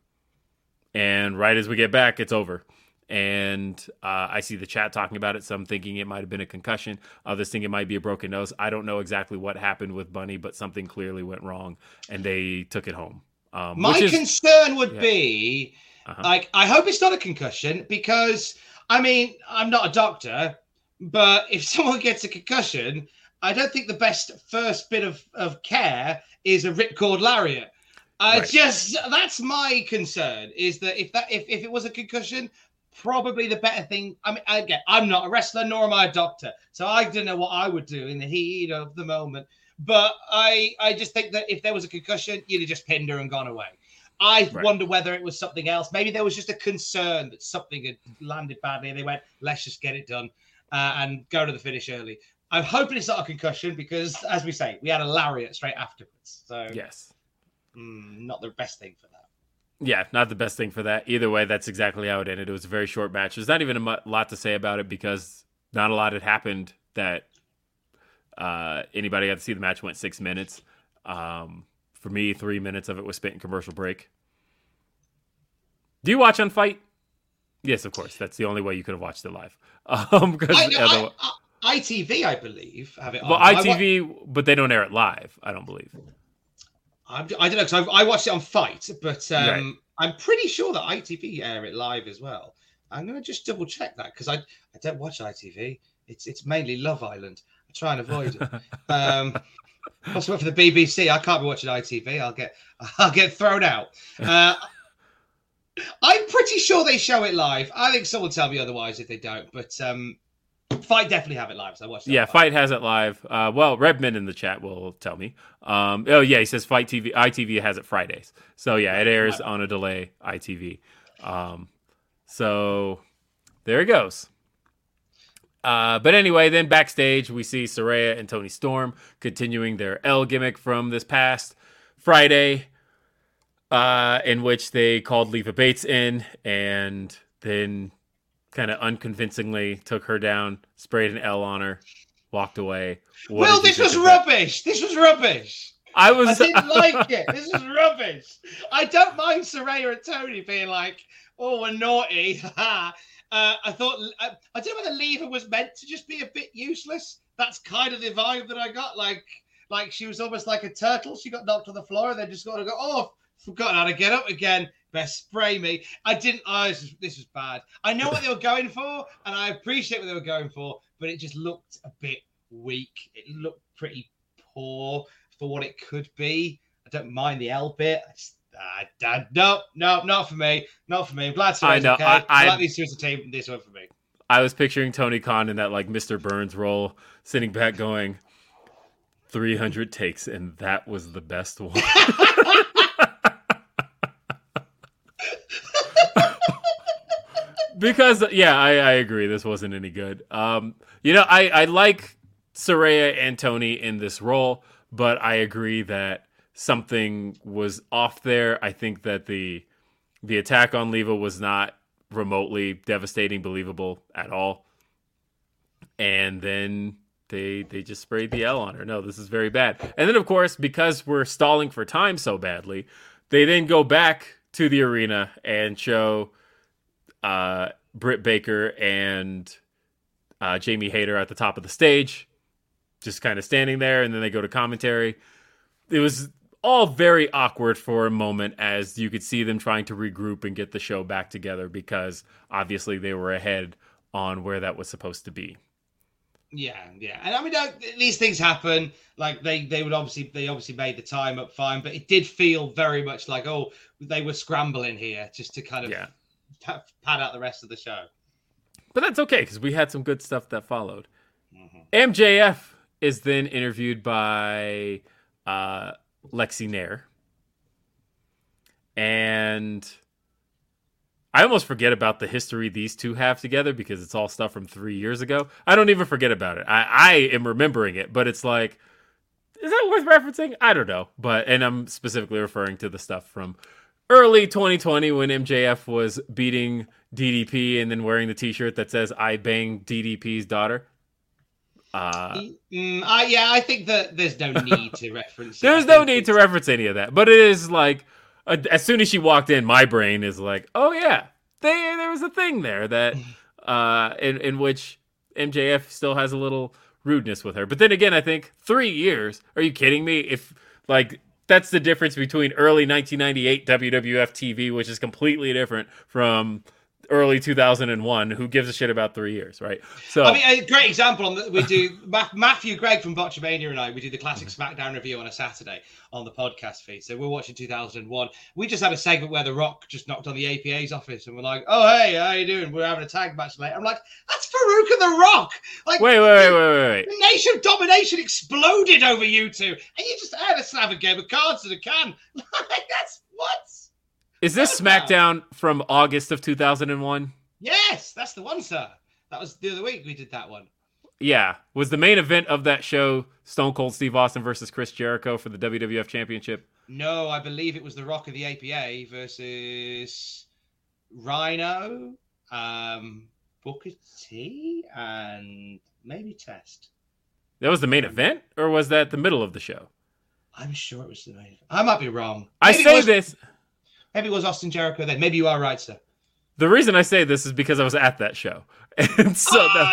and right as we get back, it's over and uh, I see the chat talking about it. Some thinking it might have been a concussion. Others think it might be a broken nose. I don't know exactly what happened with Bunny, but something clearly went wrong, and they took it home. Um, My is, concern would yeah. be, uh-huh. like, I hope it's not a concussion because, I mean, I'm not a doctor, but if someone gets a concussion, I don't think the best first bit of, of care is a ripcord lariat. Uh, right. Just that's my concern is that if that if, if it was a concussion, probably the better thing. I mean, again, I'm not a wrestler nor am I a doctor, so I don't know what I would do in the heat of the moment. But I, I just think that if there was a concussion, you'd have just pinned her and gone away. I right. wonder whether it was something else. Maybe there was just a concern that something had landed badly, and they went, "Let's just get it done uh, and go to the finish early." I'm hoping it's not a concussion because, as we say, we had a lariat straight afterwards. So yes, mm, not the best thing for that. Yeah, not the best thing for that. Either way, that's exactly how it ended. It was a very short match. There's not even a lot to say about it because not a lot had happened that uh, anybody got to see. The match went six minutes. Um, for me, three minutes of it was spent in commercial break. Do you watch on FITE? Yes, of course. That's the only way you could have watched it live. Um, because I, I, I, ITV, I believe, have it. Well, on. ITV, but they don't air it live. I don't believe. I, I don't know because I watched it on FITE, but um, right. I'm pretty sure that ITV air it live as well. I'm going to just double check that because I I don't watch ITV. It's it's mainly Love Island. I try and avoid it. um, for the BBC. I can't be watching ITV. I'll get I'll get thrown out. Uh, I'm pretty sure they show it live. I think someone will tell me otherwise if they don't. But um, FITE definitely have it live. So I watched. Yeah, FITE has it live. Uh, well, Redman in the chat will tell me. Um, oh yeah, he says FITE TV, ITV has it Fridays. So yeah, it airs on a delay. ITV. Um, so there it goes. Uh, but anyway, then backstage we see Saraya and Toni Storm continuing their L gimmick from this past Friday, uh, in which they called Leva Bates in and then kind of unconvincingly took her down, sprayed an L on her, walked away. What well, this was of that? rubbish. This was rubbish. I I was. didn't like it. This is rubbish. I don't mind Saraya and Toni being like, "Oh, we're naughty." uh, I thought I, I don't know whether Leva was meant to just be a bit useless. That's kind of the vibe that I got. Like, like she was almost like a turtle. She got knocked on the floor and then just got to go. Oh, forgotten how to get up again. Best spray me. I didn't. Oh, this was, this was bad. I know what they were going for, and I appreciate what they were going for, but it just looked a bit weak. It looked pretty poor for what it could be. I don't mind the L bit. I just, uh, uh, no, no, not for me. Not for me. I'm glad I Sarah's know, okay. I- I, I- like these two as a team. This one for me. I was picturing Tony Khan in that like Mr. Burns role, sitting back going, 300 takes, and that was the best one. because yeah, I, I agree. This wasn't any good. Um, you know, I, I like Saraya and Toni in this role, but I agree that something was off there. I think that the the attack on Leva was not remotely devastating, believable at all. And then they they just sprayed the L on her. No, this is very bad. And then of course, because we're stalling for time so badly, they then go back to the arena and show uh, Britt Baker and uh, Jamie Hayter at the top of the stage, just kind of standing there, and then they go to commentary. It was all very awkward for a moment as you could see them trying to regroup and get the show back together because obviously they were ahead on where that was supposed to be. Yeah, yeah, and I mean these things happen. Like they, they would obviously, they obviously made the time up fine, but it did feel very much like oh, they were scrambling here just to kind of Yeah. Pa- pad out the rest of the show. But that's okay because we had some good stuff that followed. MJF is then interviewed by uh, Lexi Nair. And I almost forget about the history these two have together because it's all stuff from three years ago. I don't even forget about it. I, I am remembering it, but it's like, is that worth referencing? I don't know. But, and I'm specifically referring to the stuff from early 2020 when MJF was beating DDP and then wearing the T-shirt that says "I banged DDP's daughter." Uh, Mm, I, yeah, I think that there's no need to reference. there's no need to reference any of that, but it is like uh, as soon as she walked in, my brain is like, "Oh yeah, they, there was a thing there that uh, in in which MJF still has a little rudeness with her." But then again, I think three years. Are you kidding me? If like that's the difference between early 1998 WWF TV, which is completely different from early 2001. Who gives a shit about three years, right? So I mean, a great example on that we do. Matthew Gregg from Botchamania and I, we do the classic mm-hmm. SmackDown review on a Saturday on the podcast feed. So we're watching 2001. We just had a segment where The Rock just knocked on the APA's office and we're like, "Oh hey, how are you doing? We're having a tag match later." I'm like, "That's Faarooq and The Rock!" Like, wait, wait, wait, wait, wait. The Nation of Domination exploded over you two, and you just had a have a game of cards in a can. Like that's what? Is this SmackDown from August of 2001? Yes, that's the one, sir. That was the other week we did that one. Yeah. Was the main event of that show Stone Cold Steve Austin versus Chris Jericho for the WWF Championship? No, I believe it was the Rock of the APA versus Rhyno, um, Booker T, and maybe Test. That was the main event, or was that the middle of the show? I'm sure it was the main. I might be wrong. I Maybe it say this. Maybe it was Austin Jericho then. Maybe you are right, sir. The reason I say this is because I was at that show, and so oh, the,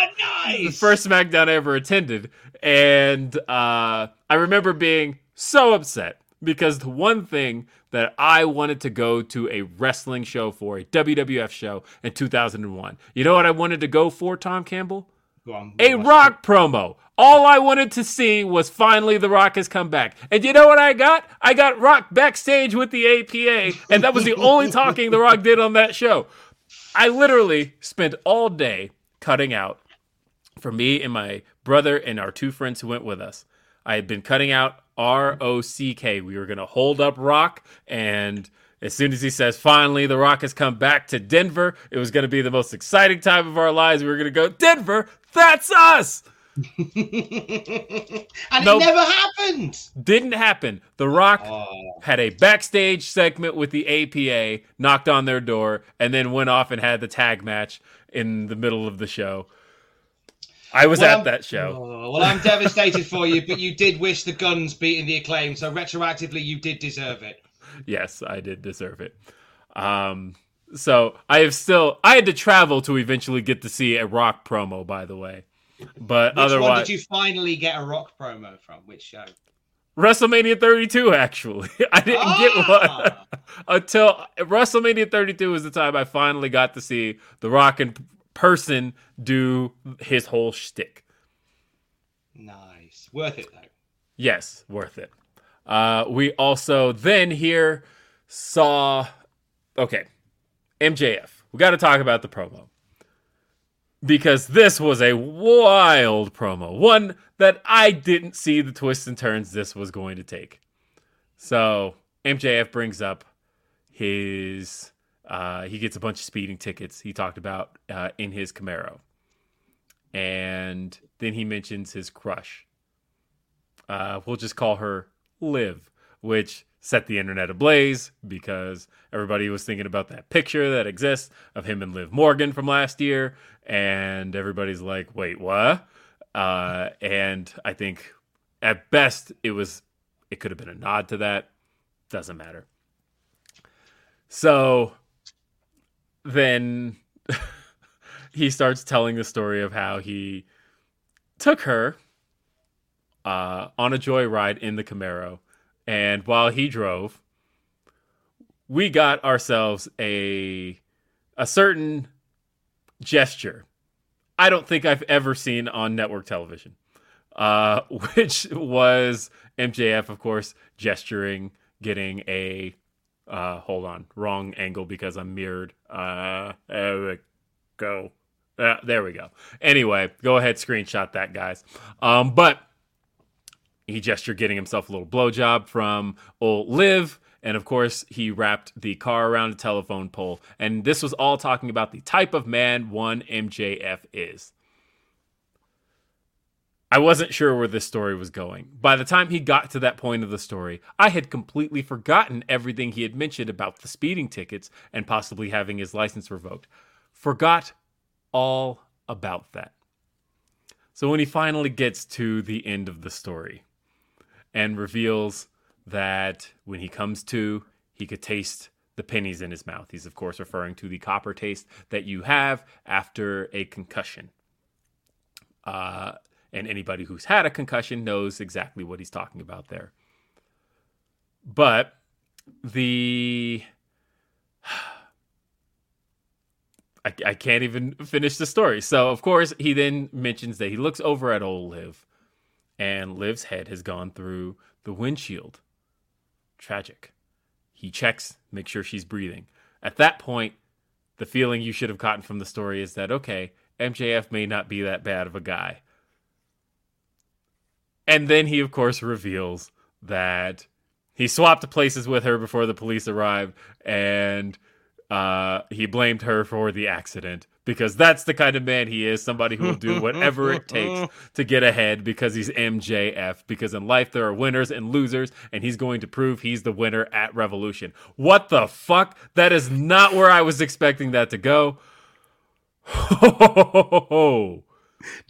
nice. the first SmackDown I ever attended, and uh, I remember being so upset because the one thing that I wanted to go to a wrestling show for, a WWF show in 2001. You know what I wanted to go for, Tom Campbell? Go on. a rock promo. All I wanted to see was finally The Rock has come back. And you know what I got? I got Rock backstage with the APA, and that was the only talking The Rock did on that show. I literally spent all day cutting out for me and my brother and our two friends who went with us. I had been cutting out R O C K. We were going to hold up Rock, and as soon as he says, finally, The Rock has come back to Denver, it was going to be the most exciting time of our lives. We were going to go, Denver, That's us. and Nope. it never happened. Didn't happen. The Rock Oh. had a backstage segment with the APA, knocked on their door, and then went off and had the tag match in the middle of the show. I was Well, at I'm- that show. Oh, well, I'm devastated for you, but you did wish the Gunns beating the acclaim, so retroactively you did deserve it. Yes, I did deserve it. Um, so I have still I had to travel to eventually get to see a rock promo, by the way. But Which one did you finally get a rock promo from? Which show? WrestleMania 32. Actually, I didn't get one Ah! until WrestleMania 32 was the time I finally got to see The Rock in person do his whole shtick. Nice, worth it though. Yes, worth it. Uh, we also then here saw, okay, MJF. We got to talk about the promo because this was a wild promo, one that I didn't see the twists and turns this was going to take. So MJF brings up his, uh, he gets a bunch of speeding tickets he talked about uh, in his Camaro, and then he mentions his crush uh, we'll just call her Liv, which set the internet ablaze because everybody was thinking about that picture that exists of him and Liv Morgan from last year, and everybody's like, "Wait, what?" Uh, and I think at best it was it could have been a nod to that. Doesn't matter. So then he starts telling the story of how he took her uh, on a joyride in the Camaro, and while he drove, we got ourselves a a certain gesture. I don't think I've ever seen on network television, uh, which was MJF, of course, gesturing, getting a uh, hold on, wrong angle because I'm mirrored. Uh, there we go. Uh, there we go. Anyway, go ahead, screenshot that, guys. Um, but he gestured getting himself a little blowjob from old Liv. And of course, he wrapped the car around a telephone pole. And this was all talking about the type of man one MJF is. I wasn't sure where this story was going. By the time he got to that point of the story, I had completely forgotten everything he had mentioned about the speeding tickets and possibly having his license revoked. Forgot all about that. So when he finally gets to the end of the story and reveals that when he comes to, he could taste the pennies in his mouth. He's, of course, referring to the copper taste that you have after a concussion. Uh, and anybody who's had a concussion knows exactly what he's talking about there. But the. I, I can't even finish the story. So, of course, he then mentions that he looks over at old Liv, and Liv's head has gone through the windshield. Tragic. He checks, make sure she's breathing. At that point, the feeling you should have gotten from the story is that, okay, MJF may not be that bad of a guy. And then he, of course, reveals that he swapped places with her before the police arrived, and uh, he blamed her for the accident because that's the kind of man he is somebody who will do whatever it takes to get ahead because he's MJF. Because in life, there are winners and losers, and he's going to prove he's the winner at Revolution. What the fuck? That is not where I was expecting that to go.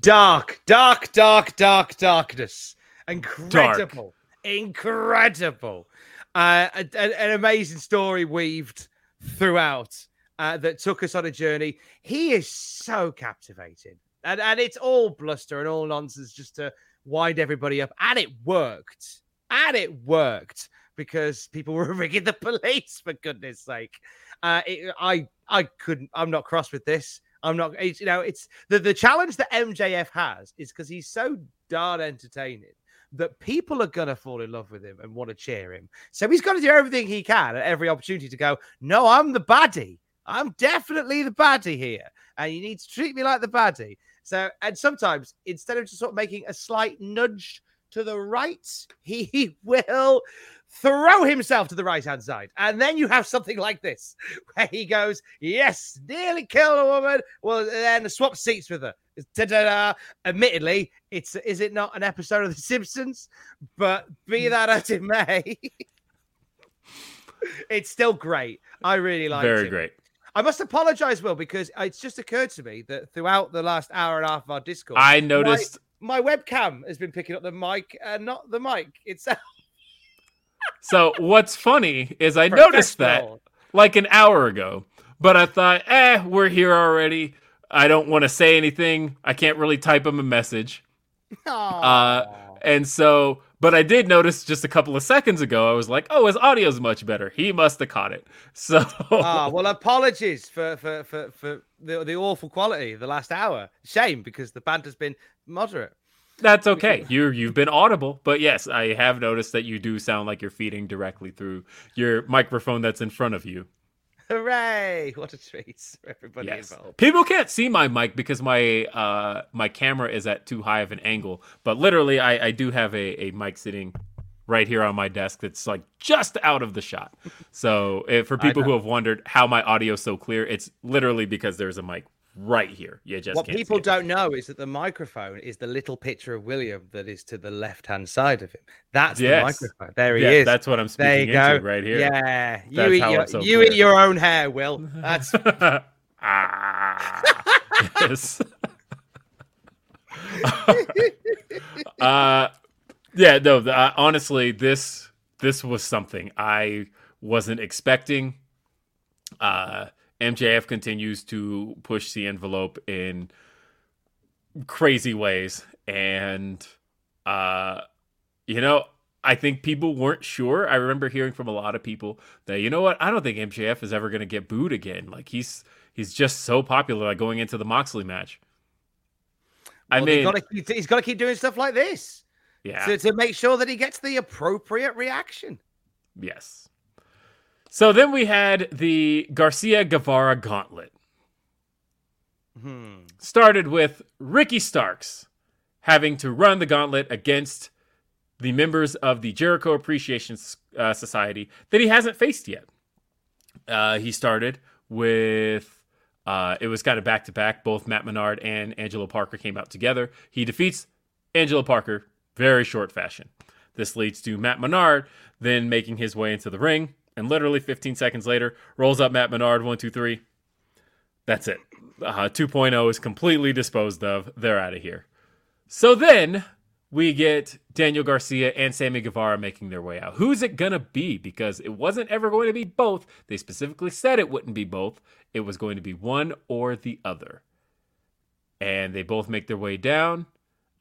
Dark, dark, dark, dark, darkness. Incredible. Incredible. Uh, a- a- an amazing story weaved throughout uh, that took us on a journey. He is so captivating. And, and it's all bluster and all nonsense just to wind everybody up. And it worked. And it worked because people were rigging the police, for goodness sake. Uh, it, I, I couldn't, I'm not cross with this. I'm not, you know, it's the, the challenge that MJF has is because he's so darn entertaining that people are going to fall in love with him and want to cheer him. So he's got to do everything he can at every opportunity to go, no, I'm the baddie. I'm definitely the baddie here. And you need to treat me like the baddie. So, and sometimes instead of just sort of making a slight nudge to the right, he will throw himself to the right hand side. And then you have something like this where he goes, Yes, nearly killed a woman. Well, then swap seats with her. Ta-da-da. Admittedly, it's is it not an episode of The Simpsons? But be hmm. that as it may, it's still great. I really like it. Very great. I must apologize, Will, because it's just occurred to me that throughout the last hour and a half of our Discord, I noticed my, my webcam has been picking up the mic and not the mic itself. So what's funny is I noticed that like an hour ago, but I thought, eh, we're here already. I don't want to say anything. I can't really type him a message. Uh, and so, but I did notice just a couple of seconds ago, I was like, oh, his audio's much better. He must have caught it. So, Ah, well, apologies for for for, for the, the awful quality the last hour. Shame because the band has been moderate. that's okay. You you've been audible, but yes, I have noticed that you do sound like you're feeding directly through your microphone that's in front of you. Hooray! What a treat for everybody Yes. involved. People can't see my mic because my uh my camera is at too high of an angle. But literally I, I do have a, a mic sitting right here on my desk that's like just out of the shot. So if, for people who have wondered how my audio's so clear, it's literally because there's a mic right here. You just What people don't know is that the microphone is the little picture of William that is to the left hand side of him. That's Yes. the microphone. There he Yeah, is. that's what I'm there speaking you go. into right here. Yeah, you That's eat your, so you clear. eat your own hair, Will. That's ah, yes. uh, yeah, no. Uh, honestly, this this was something I wasn't expecting. Uh, MJF continues to push the envelope in crazy ways, and uh, you know, I think people weren't sure. I remember hearing from a lot of people that you know what, I don't think MJF is ever going to get booed again. Like he's he's just so popular. Like going into the Moxley match. I Well, mean, he's got to keep, he's got to keep doing stuff like this yeah, to, to make sure that he gets the appropriate reaction. yes. So then we had the Garcia Guevara Gauntlet. Hmm. started with Ricky Starks having to run the gauntlet against the members of the Jericho Appreciation uh, Society that he hasn't faced yet. Uh, he started with uh, it was kind of back to back. Both Matt Menard and Angelo Parker came out together. He defeats Angelo Parker very short fashion. This leads to Matt Menard then making his way into the ring, and literally 15 seconds later, rolls up Matt Menard one two three. That's it. Uh, 2.0 is completely disposed of. They're out of here. So then we get Daniel Garcia and Sammy Guevara making their way out. Who's it going to be? Because it wasn't ever going to be both. They specifically said it wouldn't be both, it was going to be one or the other. And they both make their way down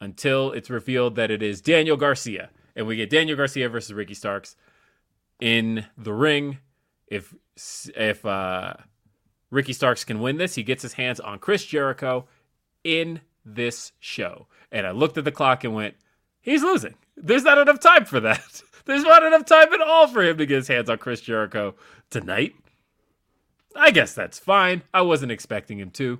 until it's revealed that it is Daniel Garcia. And we get Daniel Garcia versus Ricky Starks in the ring. If if uh, Ricky Starks can win this, he gets his hands on Chris Jericho in this show. And I looked at the clock and went, he's losing. There's not enough time for that. There's not enough time at all for him to get his hands on Chris Jericho tonight. I guess that's fine. I wasn't expecting him to.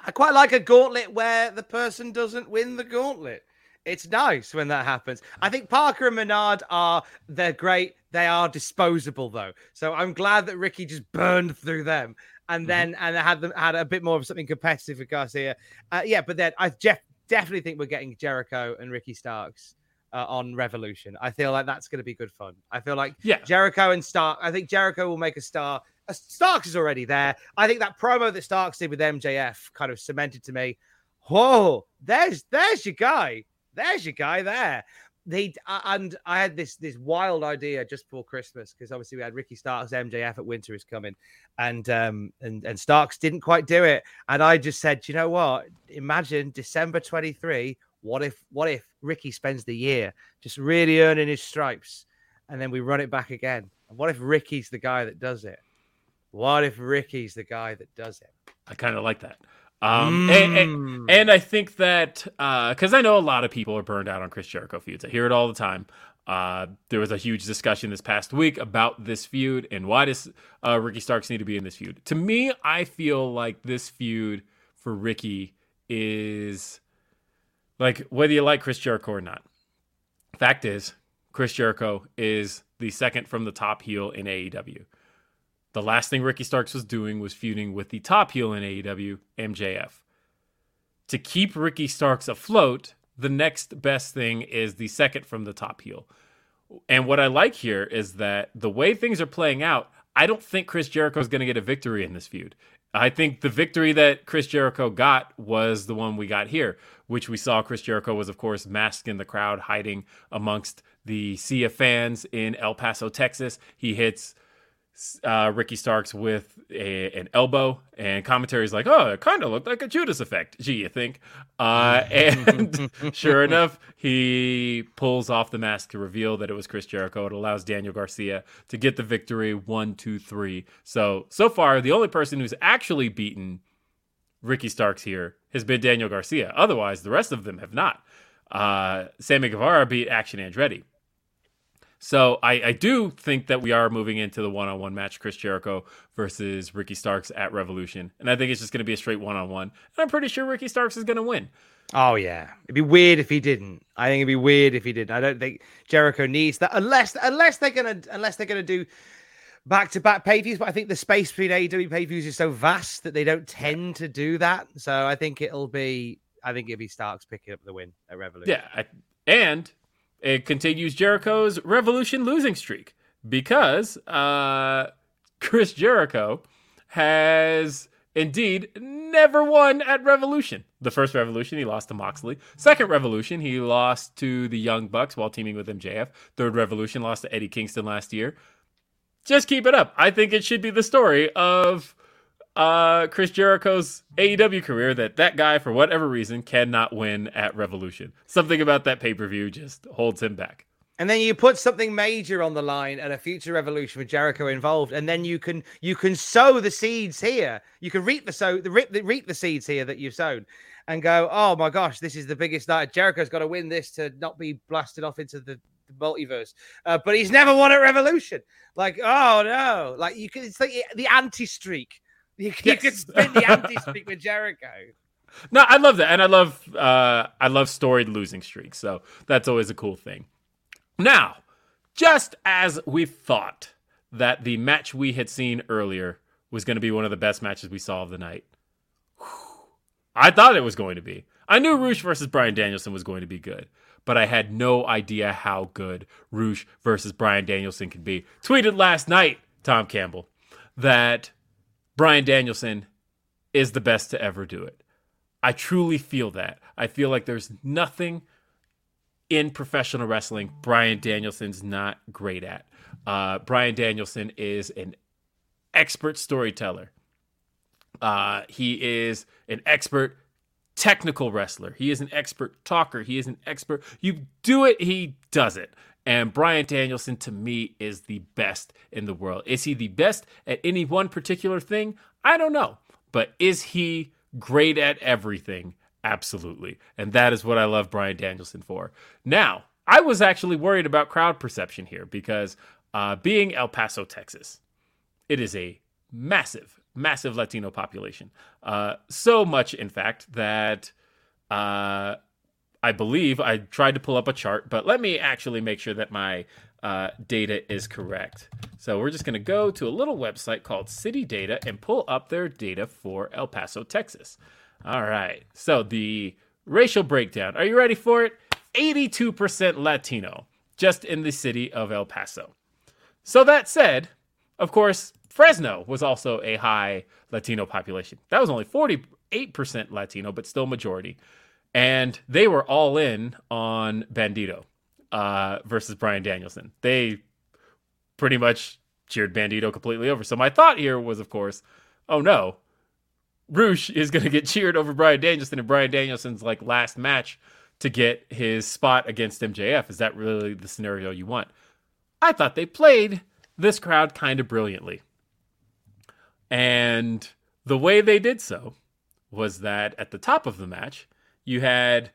I quite like a gauntlet where the person doesn't win the gauntlet. It's nice when that happens. I think Parker and Menard are they're great. They are disposable though. So I'm glad that Ricky just burned through them and then and had them had a bit more of something competitive with Garcia. Uh, yeah, but then I Jeff definitely think we're getting Jericho and Ricky Starks uh, on Revolution. I feel like that's going to be good fun. I feel like Yeah. Jericho and Stark. I think Jericho will make a star. Uh, Starks is already there. I think that promo that Starks did with MJF kind of cemented to me. Whoa, there's there's your guy. There's your guy there. They and I had this this wild idea just before Christmas because obviously we had Ricky Starks MJF at Winter is coming, and um and and Starks didn't quite do it, and I just said, you know what? Imagine December twenty three. What if what if Ricky spends the year just really earning his stripes, and then we run it back again? And what if Ricky's the guy that does it? What if Ricky's the guy that does it? I kind of like that. Um, and, and, Mm. and I think that because I know a lot of people are burned out on Chris Jericho feuds. I hear it all the time. Uh, there was a huge discussion this past week about this feud and why does uh, Ricky Starks need to be in this feud. To me, I feel like this feud for Ricky is like whether you like Chris Jericho or not. Fact is, Chris Jericho is the second from the top heel in AEW. The last thing Ricky Starks was doing was feuding with the top heel in AEW, MJF. To keep Ricky Starks afloat, the next best thing is the second from the top heel. And what I like here is that the way things are playing out, I don't think Chris Jericho is going to get a victory in this feud. I think the victory that Chris Jericho got was the one we got here, which we saw Chris Jericho was, of course, masked in the crowd, hiding amongst the sea of fans in El Paso, Texas. He hits uh, Ricky Starks with a, an elbow, and commentary is like, "Oh, it kind of looked like a Judas effect." Gee, you think? Uh, and sure enough, he pulls off the mask to reveal that it was Chris Jericho. It allows Daniel Garcia to get the victory, one, two, three. So so far, the only person who's actually beaten Ricky Starks here has been Daniel Garcia. Otherwise, the rest of them have not. Uh, Sammy Guevara beat Action Andretti. So I, I do think that we are moving into the one on one match, Chris Jericho versus Ricky Starks at Revolution. And I think it's just going to be a straight one on one. And I'm pretty sure Ricky Starks is going to win. Oh yeah, it'd be weird if he didn't. I think it'd be weird if he didn't. I don't think Jericho needs that unless unless they're gonna unless they're gonna do back to back pay views. But I think the space between AEW pay views is so vast that they don't tend to do that. So I think it'll be I think it'll be Starks picking up the win at Revolution. Yeah, I, and it continues Jericho's Revolution losing streak because uh, Chris Jericho has indeed never won at Revolution. The first Revolution, he lost to Moxley. Second Revolution, he lost to the Young Bucks while teaming with MJF. Third Revolution, lost to Eddie Kingston last year. Just keep it up. I think it should be the story of uh, Chris Jericho's AEW career that that guy, for whatever reason, cannot win at Revolution. Something about that pay per view just holds him back. And then you put something major on the line and a future revolution with Jericho involved, and then you can you can sow the seeds here. You can reap the sow the reap the, reap the seeds here that you've sown, and go, oh my gosh, this is the biggest night. Jericho's got to win this to not be blasted off into the, the multiverse. Uh, but he's never won at Revolution. Like, oh no, like you can it's like the anti streak you, yes. could spin the anti streak with Jericho. No, I love that, and I love uh, I love storied losing streaks. So that's always a cool thing. Now, just as we thought that the match we had seen earlier was going to be one of the best matches we saw of the night, I thought it was going to be. I knew Rush versus Bryan Danielson was going to be good, but I had no idea how good Rush versus Bryan Danielson could be. Tweeted last night, Tom Campbell, that Bryan Danielson is the best to ever do it. I truly feel that. I feel like there's nothing in professional wrestling Bryan Danielson's not great at. Uh, Bryan Danielson is an expert storyteller. Uh, he is an expert technical wrestler. He is an expert talker. He is an expert. You do it, he does it. And Bryan Danielson, to me, is the best in the world. Is he the best at any one particular thing? I don't know. But is he great at everything? Absolutely. And that is what I love Bryan Danielson for. Now, I was actually worried about crowd perception here because uh, being El Paso, Texas, it is a massive, massive Latino population. Uh, so much, in fact, that uh, I believe I tried to pull up a chart, but let me actually make sure that my uh, data is correct. So we're just going to go to a little website called City Data and pull up their data for El Paso, Texas. All right. So the racial breakdown. Are you ready for it? 82% Latino just in the city of El Paso. So that said, of course, Fresno was also a high Latino population. That was only 48% Latino, but still majority and they were all in on Bandito uh, versus Bryan Danielson. They pretty much cheered Bandito completely over. So my thought here was, of course, oh no, Rush is going to get cheered over Bryan Danielson, and Bryan Danielson's like last match to get his spot against MJF. Is that really the scenario you want? I thought they played this crowd kind of brilliantly. And the way they did so was that at the top of the match, you had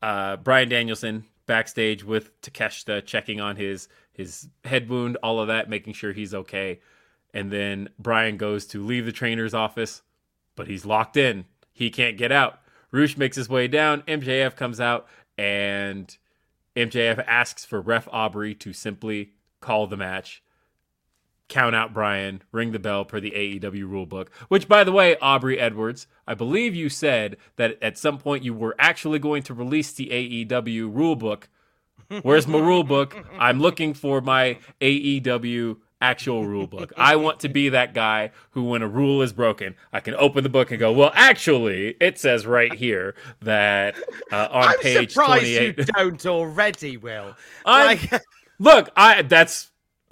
uh, Bryan Danielson backstage with Takeshita checking on his his head wound, all of that, making sure he's okay. And then Bryan goes to leave the trainer's office, but he's locked in. He can't get out. Rush makes his way down. MJF comes out and MJF asks for Ref Aubrey to simply call the match, count out Bryan, ring the bell per the AEW rulebook. Which, by the way, Aubrey Edwards, I believe you said that at some point you were actually going to release the AEW rulebook. Where's my rulebook? I'm looking for my AEW actual rule book. I want to be that guy who, when a rule is broken, I can open the book and go, "Well, actually, it says right here that uh, on I'm page surprised 28." you don't already, Will. Like, Look, I that's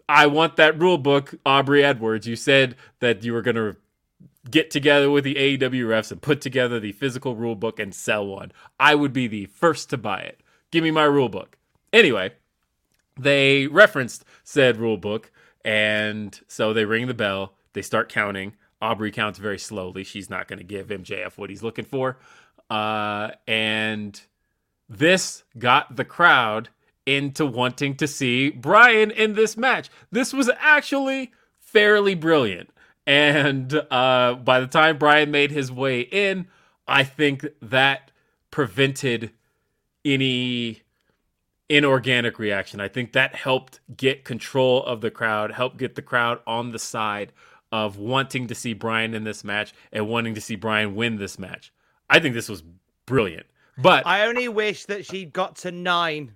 I want that rule book, Aubrey Edwards. You said that you were going to get together with the AEW refs and put together the physical rule book and sell one. I would be the first to buy it. Give me my rule book. Anyway, they referenced said rule book, and so they ring the bell. They start counting. Aubrey counts very slowly. She's not going to give MJF what he's looking for. Uh, and this got the crowd into wanting to see Bryan in this match. This was actually fairly brilliant. And uh, by the time Bryan made his way in, I think that prevented any inorganic reaction. I think that helped get control of the crowd, helped get the crowd on the side of wanting to see Bryan in this match and wanting to see Bryan win this match. I think this was brilliant. But I only wish that she'd got to nine.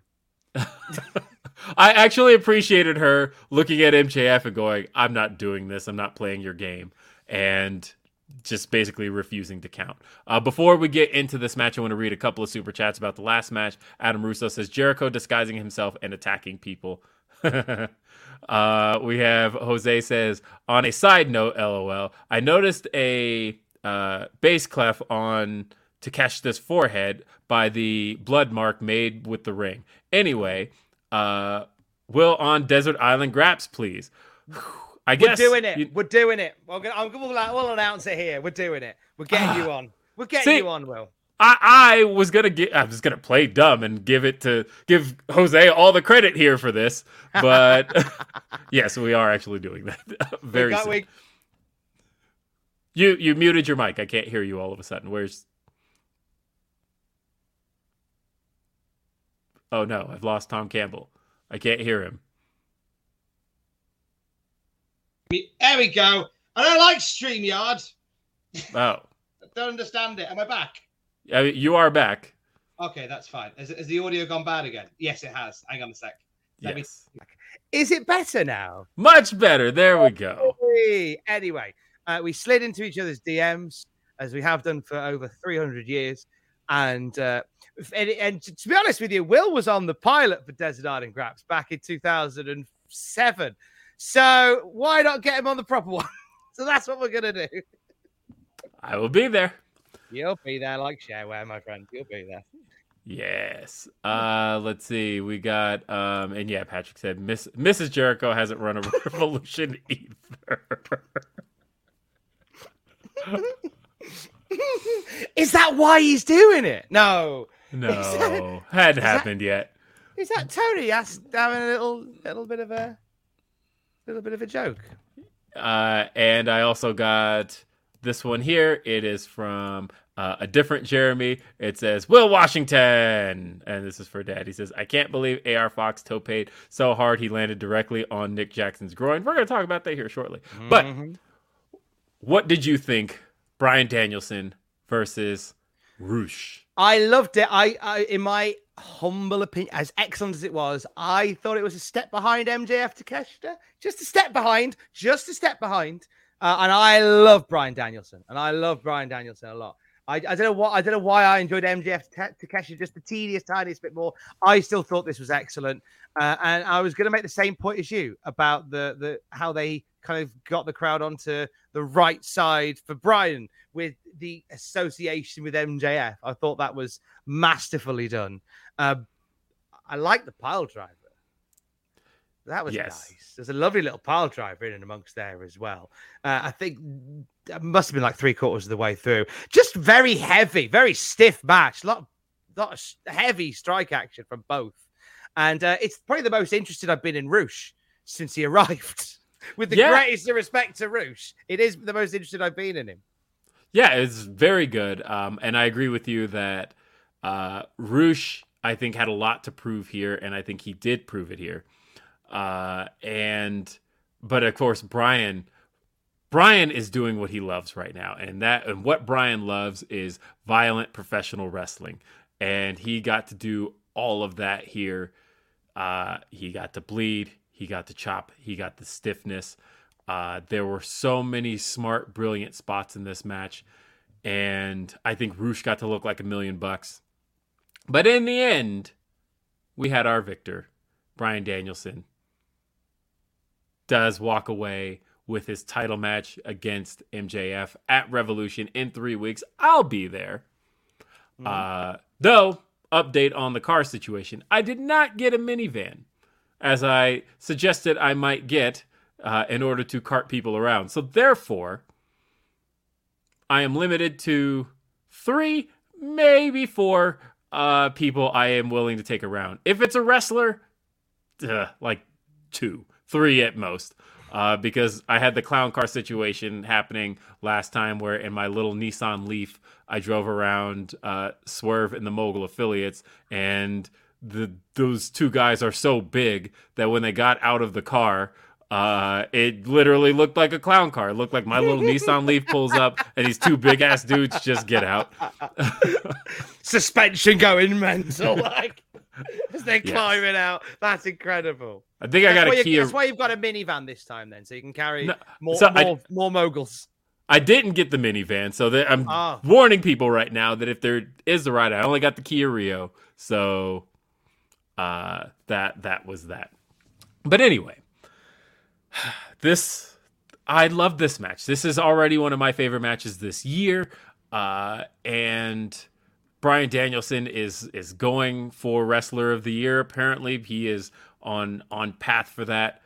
I actually appreciated her looking at MJF and going, I'm not doing this. I'm not playing your game. And just basically refusing to count. Uh, before we get into this match, I want to read a couple of super chats about the last match. Adam Russo says Jericho disguising himself and attacking people. uh, we have Jose says, on a side note, lol, I noticed a uh, bass clef on Takeshita's forehead by the blood mark made with the ring. Anyway, uh, Will on Desert Island Graps, please. I guess We're doing it. you- We're doing it. We're gonna, I'm gonna, we'll, we'll announce it here. We're doing it. We're getting you on. We're getting See- you on, Will. I, I was gonna get I was gonna play dumb and give it to give Jose all the credit here for this, but yes, we are actually doing that very we got, soon. we, You you muted your mic. I can't hear you all of a sudden. Where's Oh no, I've lost Tom Campbell. I can't hear him. There we go. I don't like StreamYard. Oh, I don't understand it. Am I back? Uh, you are back. Okay, that's fine. Has, has the audio gone bad again? Yes, it has. Hang on a sec. Let me- Yes. is it better now? Much better. There we go. Anyway, uh, we slid into each other's DMs as we have done for over 300 years. And, uh, f- and, and to be honest with you, Will was on the pilot for Desert Island Graps back in 2007. So why not get him on the proper one? so that's what we're going to do. I will be there. You'll be there like shareware, my friend. You'll be there. Yes. Uh let's see. We got um and yeah, Patrick said Miss Mrs. Jericho hasn't run a revolution either. Is that why he's doing it? No. No, hadn't happened yet. Is that Tony asked having a little little bit of a little bit of a joke? Uh and I also got this one here. It is from uh, a different Jeremy. It says Will Washington, and this is for Dad. He says, "I can't believe AR Fox toe paid so hard he landed directly on Nick Jackson's groin." We're going to talk about that here shortly. But what did you think, Bryan Danielson versus Rush? I loved it. I, I, in my humble opinion, as excellent as it was, I thought it was a step behind MJF Takeshita. Just a step behind, just a step behind. Uh, and I love Bryan Danielson, and I love Bryan Danielson a lot. I, I don't know what I don't know why I enjoyed MJF Ta- Takeshi just the teeniest, tiniest bit more. I still thought this was excellent, uh, and I was going to make the same point as you about the the how they kind of got the crowd onto the right side for Bryan with the association with MJF. I thought that was masterfully done. Uh, I like the pile driver. That was Yes. nice. There's a lovely little pile driver in and amongst there as well. Uh, I think that must have been like three quarters of the way through. Just very heavy, very stiff match. A lot, lot of heavy strike action from both. And uh, it's probably the most interested I've been in Rush since he arrived. With the Yeah. greatest respect to Rush, it is the most interested I've been in him. Yeah, it's very good. Um, and I agree with you that uh, Rush, I think, had a lot to prove here, and I think he did prove it here. Uh, and but of course, Brian. Bryan is doing what he loves right now, and that and what Bryan loves is violent professional wrestling, and he got to do all of that here. Uh, he got to bleed, he got to chop, he got the stiffness. Uh, there were so many smart, brilliant spots in this match, and I think Rush got to look like a million bucks. But in the end, we had our victor, Bryan Danielson, does walk away with his title match against MJF at Revolution in three weeks. I'll be there. Mm-hmm. Uh, though, update on the car situation. I did not get a minivan, as I suggested I might get uh, in order to cart people around. So therefore, I am limited to three, maybe four uh, people I am willing to take around. If it's a wrestler, uh, like two, three at most. Uh, because I had the clown car situation happening last time where in my little Nissan Leaf, I drove around uh, Swerve and the Mogul affiliates, and the those two guys are so big that when they got out of the car, uh, it literally looked like a clown car. It looked like my little Nissan Leaf pulls up, and these two big ass dudes just get out. Suspension going mental, like as they're yes. climbing out. That's incredible. I think that's I got a key. That's why you've got a minivan this time, then, so you can carry no, more, so more, I, more moguls. I didn't get the minivan, so that I'm oh. warning people right now that if there is the ride, I only got the Kia Rio, so uh, that that was that. But anyway, this I love this match. This is already one of my favorite matches this year. Uh, and Bryan Danielson is is going for wrestler of the year. Apparently, he is on on path for that.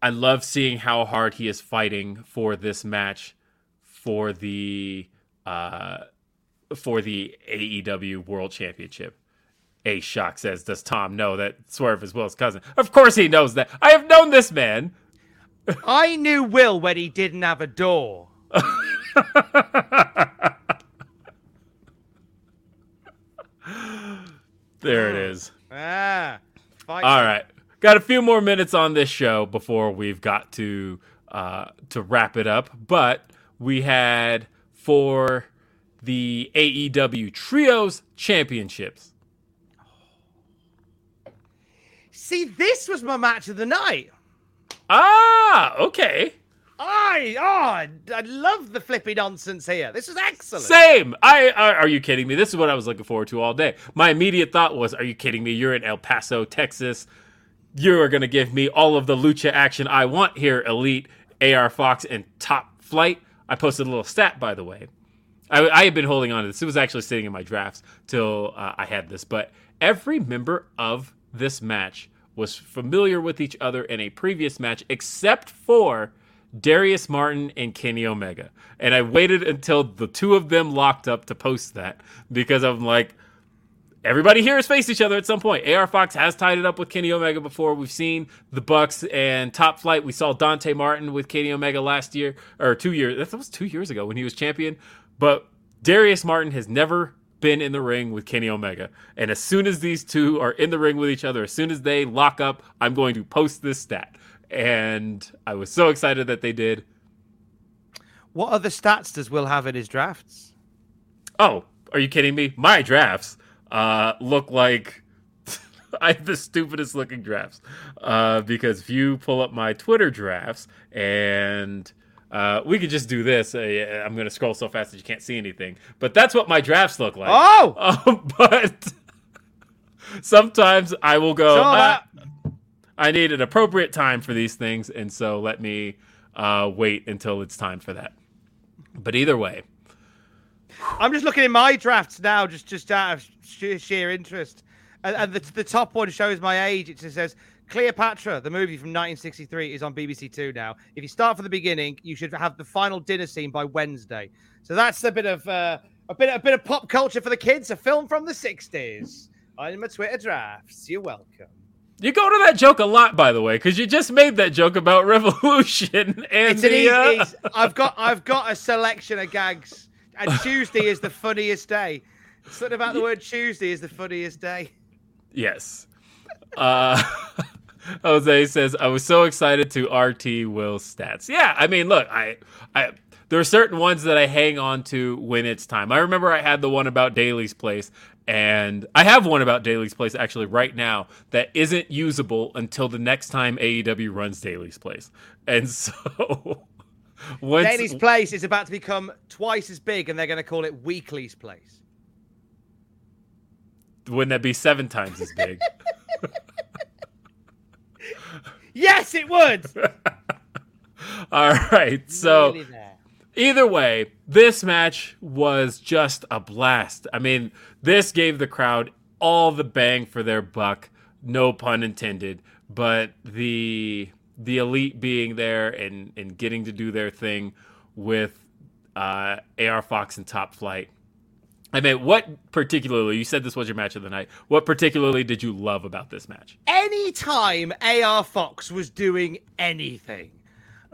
I love seeing how hard he is fighting for this match for the uh, for the AEW World Championship. A Shock says, Does Tom know that Swerve is Will's cousin? Of course he knows that. I have known this man. I knew Will when he didn't have a door. there it is. Ah. All right. Got a few more minutes on this show before we've got to uh, to wrap it up. But we had for the AEW Trios Championships See, this was my match of the night. Ah, okay. Oh, I love the flippy nonsense here. This is excellent. Same. I, I are you kidding me? This is what I was looking forward to all day. My immediate thought was, are you kidding me? You're in El Paso, Texas. You are going to give me all of the lucha action I want here, Elite, AR Fox, and Top Flight. I posted a little stat, by the way. I, I had been holding on to this. It was actually sitting in my drafts till uh, I had this. But every member of this match was familiar with each other in a previous match, except for Darius Martin and Kenny Omega. And I waited until the two of them locked up to post that because I'm like, everybody here has faced each other at some point. AR Fox has tied it up with Kenny Omega before. We've seen the Bucks and Top Flight. We saw Dante Martin with Kenny Omega last year or two years. That was two years ago when he was champion. But Darius Martin has never been in the ring with Kenny Omega. And as soon as these two are in the ring with each other, as soon as they lock up, I'm going to post this stat. And I was so excited that they did. What other stats does Will have in his drafts? Oh, are you kidding me? My drafts uh, look like I have the stupidest looking drafts. Uh, because if you pull up my Twitter drafts and uh, we could just do this. Uh, I'm going to scroll so fast that you can't see anything. But that's what my drafts look like. Oh! Um, but sometimes I will go, uh, I need an appropriate time for these things. And so let me uh, wait until it's time for that. But either way. I'm just looking at my drafts now, just, just out of sheer, sheer interest. And, and the, the top one shows my age. It just says Cleopatra, the movie from 1963, is on BBC Two now. If you start from the beginning, you should have the final dinner scene by Wednesday. So that's a bit of uh, a bit a bit of pop culture for the kids. A film from the 60s. I'm a Twitter drafts. You're welcome. You go to that joke a lot, by the way, because you just made that joke about Revolution and It's an the, easy. uh, I've got I've got a selection of gags, and Tuesday is the funniest day. Something about the word Tuesday is the funniest day. Yes. Uh, Jose says, I was so excited to RT Will stats. Yeah, I mean, look, I, I, there are certain ones that I hang on to when it's time. I remember I had the one about Daily's Place, and I have one about Daily's Place actually right now that isn't usable until the next time AEW runs Daily's Place. And so, once, Daily's Place is about to become twice as big, and they're going to call it Weekly's Place. wouldn't that be seven times as big? Yes, it would. All right, so. There. Either way, this match was just a blast. I mean, this gave the crowd all the bang for their buck, no pun intended. But the the elite being there and and getting to do their thing with uh, AR Fox and Top Flight. I mean, what particularly? You said this was your match of the night. What particularly did you love about this match? anytime AR Fox was doing anything,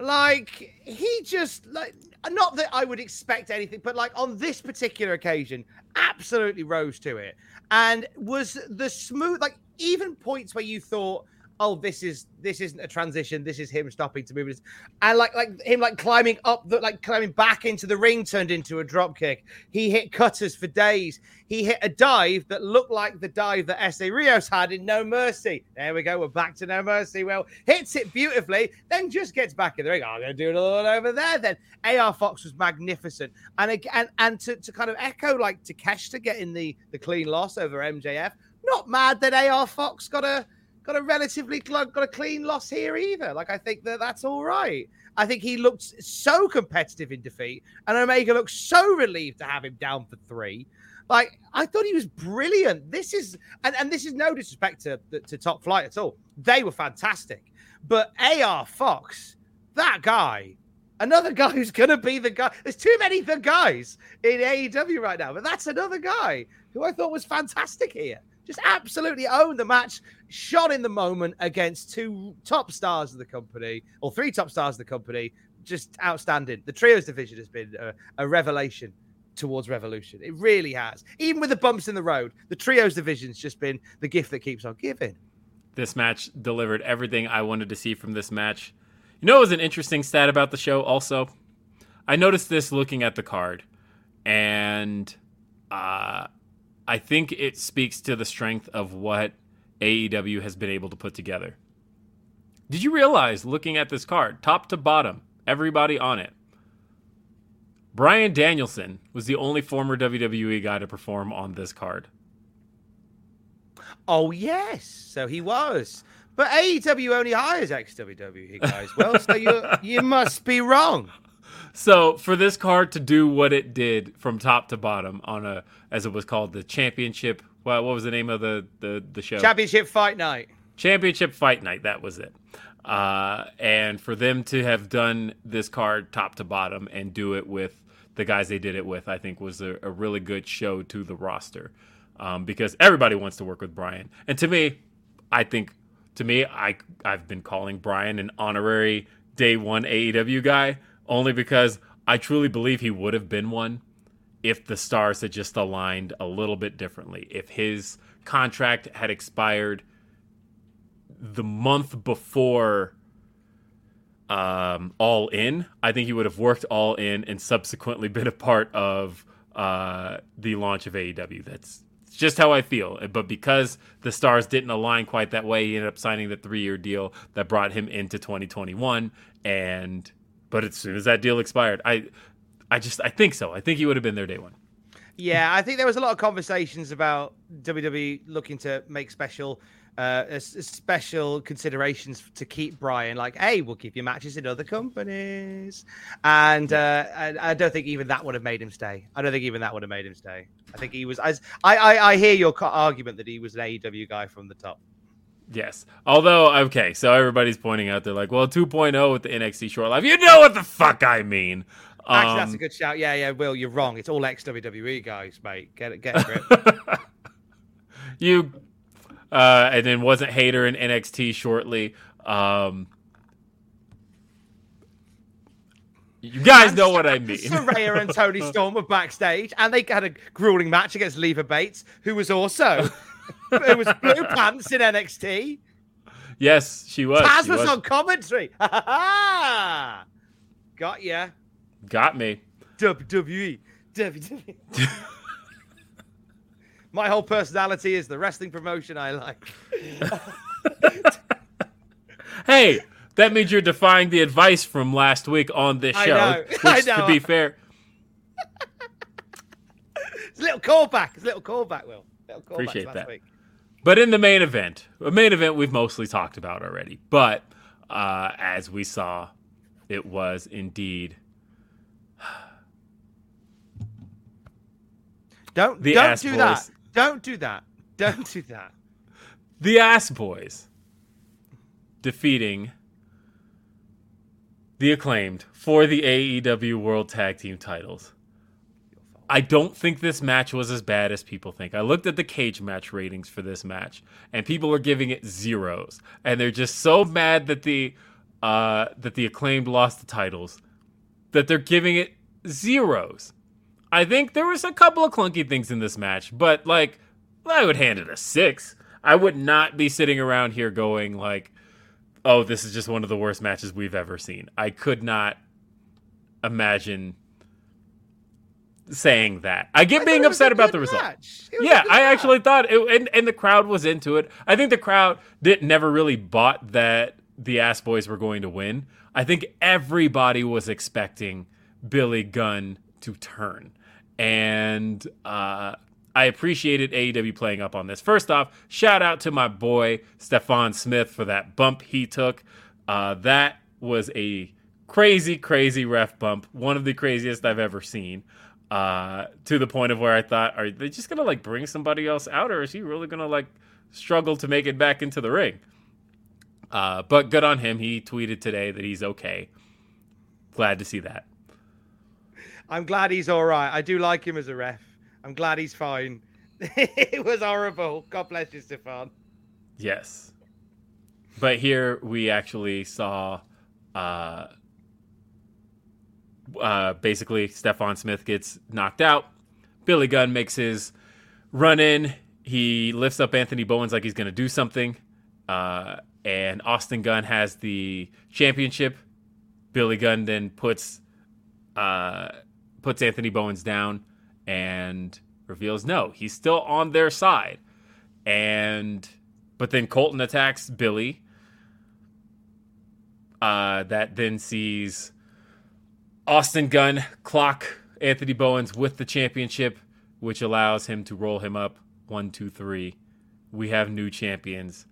like he just like not that I would expect anything, but like on this particular occasion, absolutely rose to it. And was the smooth like even points where you thought oh this is this isn't a transition. This is him stopping to move this and like like him like climbing up the like climbing back into the ring turned into a drop kick. He hit cutters for days. He hit a dive that looked like the dive that Essa Rios had in No Mercy. There we go. We're back to No Mercy. Well hits it beautifully then just gets back in the ring. Oh, I'm gonna do it all over there then. AR Fox was magnificent. And again and to, to kind of echo like Takeshita getting the the clean loss over MJF not mad that AR Fox got a got a relatively got a clean loss here either. Like I think that that's all right. I think he looked so competitive in defeat, and Omega looked so relieved to have him down for three. Like I thought he was brilliant. This is and, and this is no disrespect to, to Top Flight at all. They were fantastic, but AR Fox, that guy, another guy who's gonna be the guy. There's too many the guys in AEW right now, but that's another guy who I thought was fantastic here just absolutely owned the match, shot in the moment against two top stars of the company, or three top stars of the company. Just outstanding. The trios division has been a, a revelation towards Revolution. It really has. Even with the bumps in the road, the trios division's just been the gift that keeps on giving. This match delivered everything I wanted to see from this match. You know, it was an interesting stat about the show. Also, I noticed this looking at the card, and uh, I think it speaks to the strength of what AEW has been able to put together. Did you realize, looking at this card, top to bottom, everybody on it, Bryan Danielson was the only former WWE guy to perform on this card. Oh yes, so he was. But AEW only hires ex WWE guys. Well, so you you must be wrong. So for this card to do what it did from top to bottom on a, as it was called, the championship. Well, what was the name of the the, the show? Championship fight night. Championship Fight Night. That was it. Uh, and for them to have done this card top to bottom and do it with the guys they did it with, I think was a, a really good show to the roster. Um, because everybody wants to work with Bryan, and to me, I think to me, I I've been calling Bryan an honorary day one AEW guy only because I truly believe he would have been one if the stars had just aligned a little bit differently. If his contract had expired the month before um, All In, I think he would have worked All In and subsequently been a part of uh, the launch of AEW. That's just how I feel. But because the stars didn't align quite that way, he ended up signing the three year deal that brought him into 2021. And but as soon as that deal expired, I I just I think so. I think he would have been there day one. Yeah, I think there was a lot of conversations about WWE looking to make special uh special considerations to keep Bryan like hey we'll give you matches in other companies. And uh I, I don't think even that would have made him stay. I don't think even that would have made him stay. I think he was as I I, I hear your argument that he was an AEW guy from the top Yes. Although, okay, so everybody's pointing out, they're like, well, 2.0 with the NXT Short Life. You know what the fuck I mean. actually that's Um, a good shout yeah yeah Will you're wrong it's all ex WWE guys mate get it get a grip you uh, and then wasn't hater in NXT shortly. Um, you guys And know what I mean. Saraya and Toni Storm were backstage, and they had a grueling match against Leva Bates, who was also who was blue pants in NXT. yes, she was. Taz she was was. on commentary. Got ya. Got me. WWE. WWE. My whole personality is the wrestling promotion I like. Hey, that means you're defying the advice from last week on this show. I know, Which, I to be fair, It's a little callback. It's a little callback, Will. Little callback Appreciate last that. Week. But in the main event, a main event we've mostly talked about already. But uh, as we saw, it was indeed Don't The don't do boys. that. Don't do that. Don't do that. the Ass Boys defeating the acclaimed for the AEW World Tag Team titles. I don't think this match was as bad as people think. I looked at the cage match ratings for this match, and people are giving it zeros, and they're just so mad that the uh, that the acclaimed lost the titles that they're giving it zeros. I think there was a couple of clunky things in this match, but like I would hand it a six. I would not be sitting around here going like, "Oh, this is just one of the worst matches we've ever seen." I could not imagine saying that. I get I being thought it was a upset about the result. match. It was a Yeah, I match. actually thought it, and and the crowd was into it. I think the crowd did never really bought that the Ass Boys were going to win. I think everybody was expecting Billy Gunn to turn, and uh, I appreciated AEW playing up on this. First off, shout out to my boy Stephon Smith for that bump he took. Uh, that was a crazy, crazy ref bump, one of the craziest I've ever seen uh, to the point of where I thought, are they just gonna like bring somebody else out, or is he really gonna like struggle to make it back into the ring? Uh, but good on him. He tweeted today that he's okay. Glad to see that. I'm glad he's all right. I do like him as a ref. I'm glad he's fine. it was horrible. God bless you, Stephon. Yes. But here we actually saw uh, uh, basically Stephon Smith gets knocked out. Billy Gunn makes his run in. He lifts up Anthony Bowens like he's going to do something. Uh, and Austin Gunn has the championship. Billy Gunn then puts uh, puts Anthony Bowens down and reveals no, he's still on their side. And but then Colten attacks Billy. Uh, that then sees Austin Gunn clock Anthony Bowens with the championship, which allows him to roll him up one, two, three. We have new champions.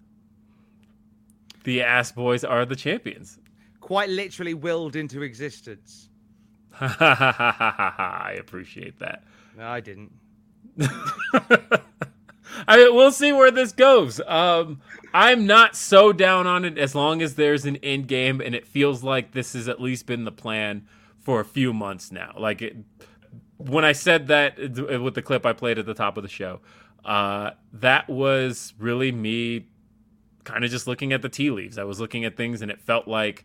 The Ass Boys are the champions. Quite literally willed into existence. I appreciate that. No, I didn't. I mean, we'll see where this goes. Um, I'm not so down on it as long as there's an end game, and it feels like this has at least been the plan for a few months now. Like it, when I said that with the clip I played at the top of the show, uh, that was really me kind of just looking at the tea leaves. I was looking at things, and it felt like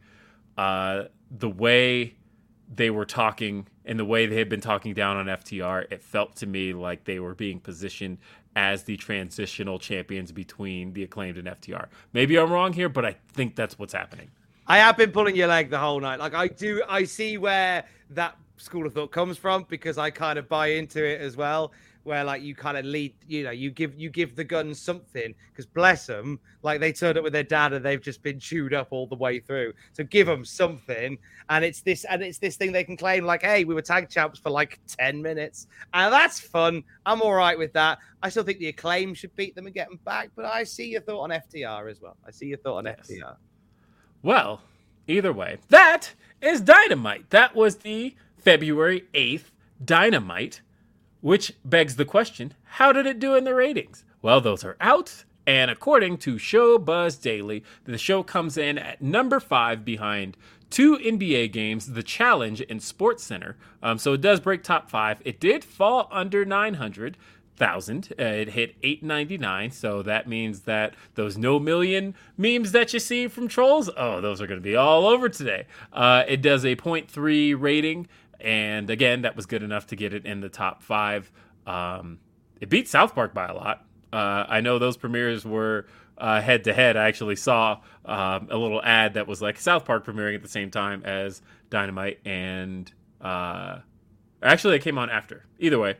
uh, the way they were talking and the way they had been talking down on FTR, it felt to me like they were being positioned as the transitional champions between the acclaimed and FTR. Maybe I'm wrong here, but I think that's what's happening. I have been pulling your leg the whole night. Like I do, I see where that school of thought comes from because I kind of buy into it as well. Where like you kind of lead, you know, you give you give the Gunns something because bless them, like they turned up with their dad and they've just been chewed up all the way through. So give them something, and it's this and it's this thing they can claim like, hey, we were tag champs for like ten minutes, and that's fun. I'm all right with that. I still think the acclaim should beat them and get them back, but I see your thought on FTR as well. I see your thought on Yes. FTR. Well, either way, that is Dynamite. That was the February 8th Dynamite, which begs the question how did it do in the ratings? Well, those are out. And according to Showbuzz Daily, the show comes in at number five behind two NBA games, The Challenge and SportsCenter. Um, so it does break top five. It did fall under 900 thousand. Uh, it hit 899, so that means that those no million memes that you see from trolls, oh, those are going to be all over today. Uh, it does a 0.3 rating, and again, that was good enough to get it in the top five. Um, it beat South Park by a lot. Uh, I know those premieres were head to head. I actually saw um, a little ad that was like South Park premiering at the same time as Dynamite, and uh, actually, it came on after. Either way,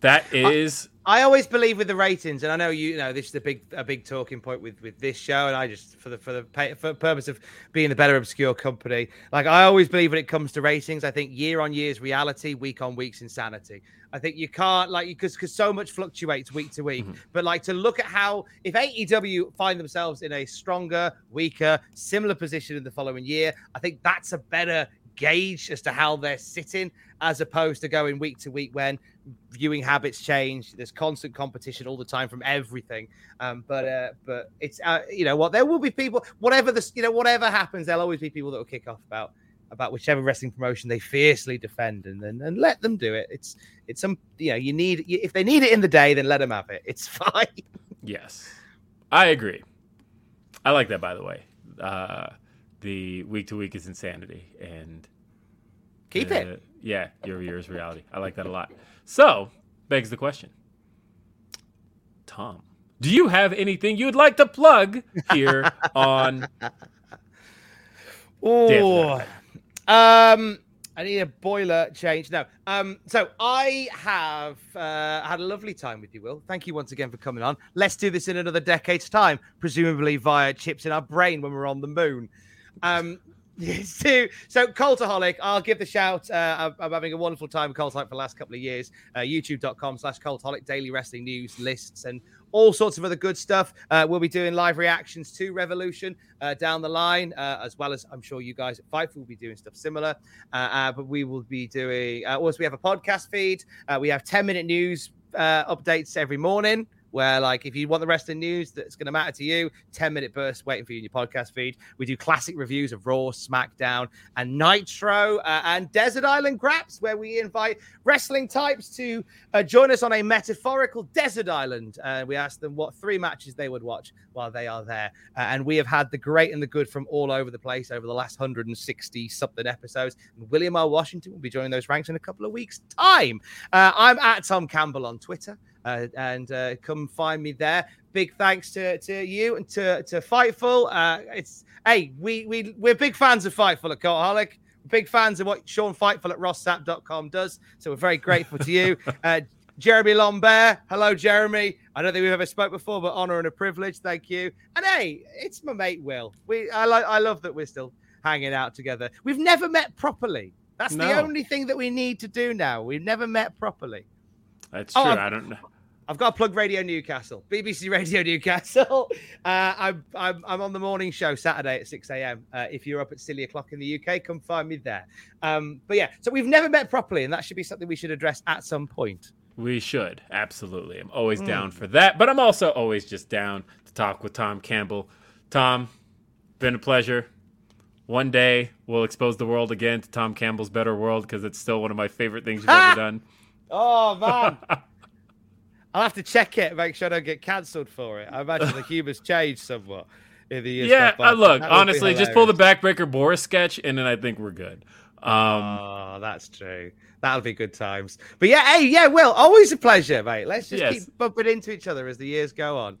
that is. I, I always believe with the ratings, and I know you, you know this is a big a big talking point with with this show, and I just for the for the for the purpose of being the better obscure company, like I always believe when it comes to ratings, I think year on year is reality, week on week's insanity. I think you can't like because because so much fluctuates week to week. Mm-hmm. But like to look at how if AEW find themselves in a stronger, weaker, similar position in the following year, I think that's a better gauge as to how they're sitting as opposed to going week to week when viewing habits change. There's constant competition all the time from everything. Um, but uh, but it's uh, you know what there will be people whatever this you know whatever happens there'll always be people that will kick off about about whichever wrestling promotion they fiercely defend and and, and let them do it. It's it's some you know you need if they need it in the day then let them have it. It's fine. Yes, I agree. I like that by the way. Uh, the week to week is insanity and keep uh, it. Yeah, year year is reality. I like that a lot. So begs the question, Tom. Do you have anything you'd like to plug here on? Oh, um, I need a boiler change. No. Um, so I have uh, had a lovely time with you, Will. Thank you once again for coming on. Let's do this in another decade's time, presumably via chips in our brain when we're on the moon. Um, so, so Cultaholic, I'll give the shout. Uh, I'm, having a wonderful time with Cultaholic for the last couple of years. Uh, YouTube.com slash Cultaholic, daily wrestling news, lists, and all sorts of other good stuff. Uh, we'll be doing live reactions to Revolution uh, down the line, uh, as well as I'm sure you guys at Fightful will be doing stuff similar. Uh, uh, but we will be doing, uh, also, we have a podcast feed. we have 10 minute news updates every morning where like if you want the rest of the news that's going to matter to you 10 minute burst waiting for you in your podcast feed. We do classic reviews of raw smackdown and nitro uh, and desert island graps where we invite wrestling types to uh, join us on a metaphorical desert island. Uh, we ask them what three matches they would watch while they are there. Uh, and we have had the great and the good from all over the place over the last 160 something episodes. And william r. Washington will be joining those ranks in a couple of weeks time. Uh, i'm at tom campbell on twitter uh, and uh, come find me there. Big thanks to, to you and to, to Fightful. Uh, it's hey, we we we're big fans of Fightful at Cultaholic. Big fans of what Sean Fightful at rossap.com does. So we're very grateful to you. Uh, Jeremy Lambert. Hello, Jeremy. I don't think we've ever spoke before, but honor and a privilege. Thank you. And hey, it's my mate Will. We I like I love that we're still hanging out together. We've never met properly. That's no. the only thing that we need to do now. We've never met properly. That's oh, true. I don't know. I've got to plug Radio Newcastle, BBC Radio Newcastle. Uh, I'm, I'm, I'm on the morning show Saturday at 6 a.m. Uh, if you're up at silly o'clock in the UK, come find me there. Um, but yeah, so we've never met properly, and that should be something we should address at some point. We should absolutely. I'm always mm. down for that, but I'm also always just down to talk with Tom Campbell. Tom, been a pleasure. One day we'll expose the world again to Tom Campbell's Better World because it's still one of my favorite things you've ever done. Oh man. I'll have to check it, make sure I don't get cancelled for it. I imagine the humor's changed somewhat in the years. Yeah, uh, look, honestly, just pull the backbreaker Boris sketch, and then I think we're good. Um, oh, that's true. That'll be good times. But yeah, hey, yeah, Will, always a pleasure, mate. Let's just yes. keep bumping into each other as the years go on.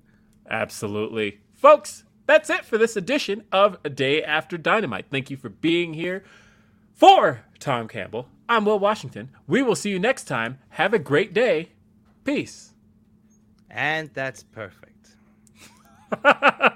Absolutely, folks. That's it for this edition of A Day After Dynamite. Thank you for being here. For Tom Campbell, I'm Will Washington. We will see you next time. Have a great day. Peace. And that's perfect.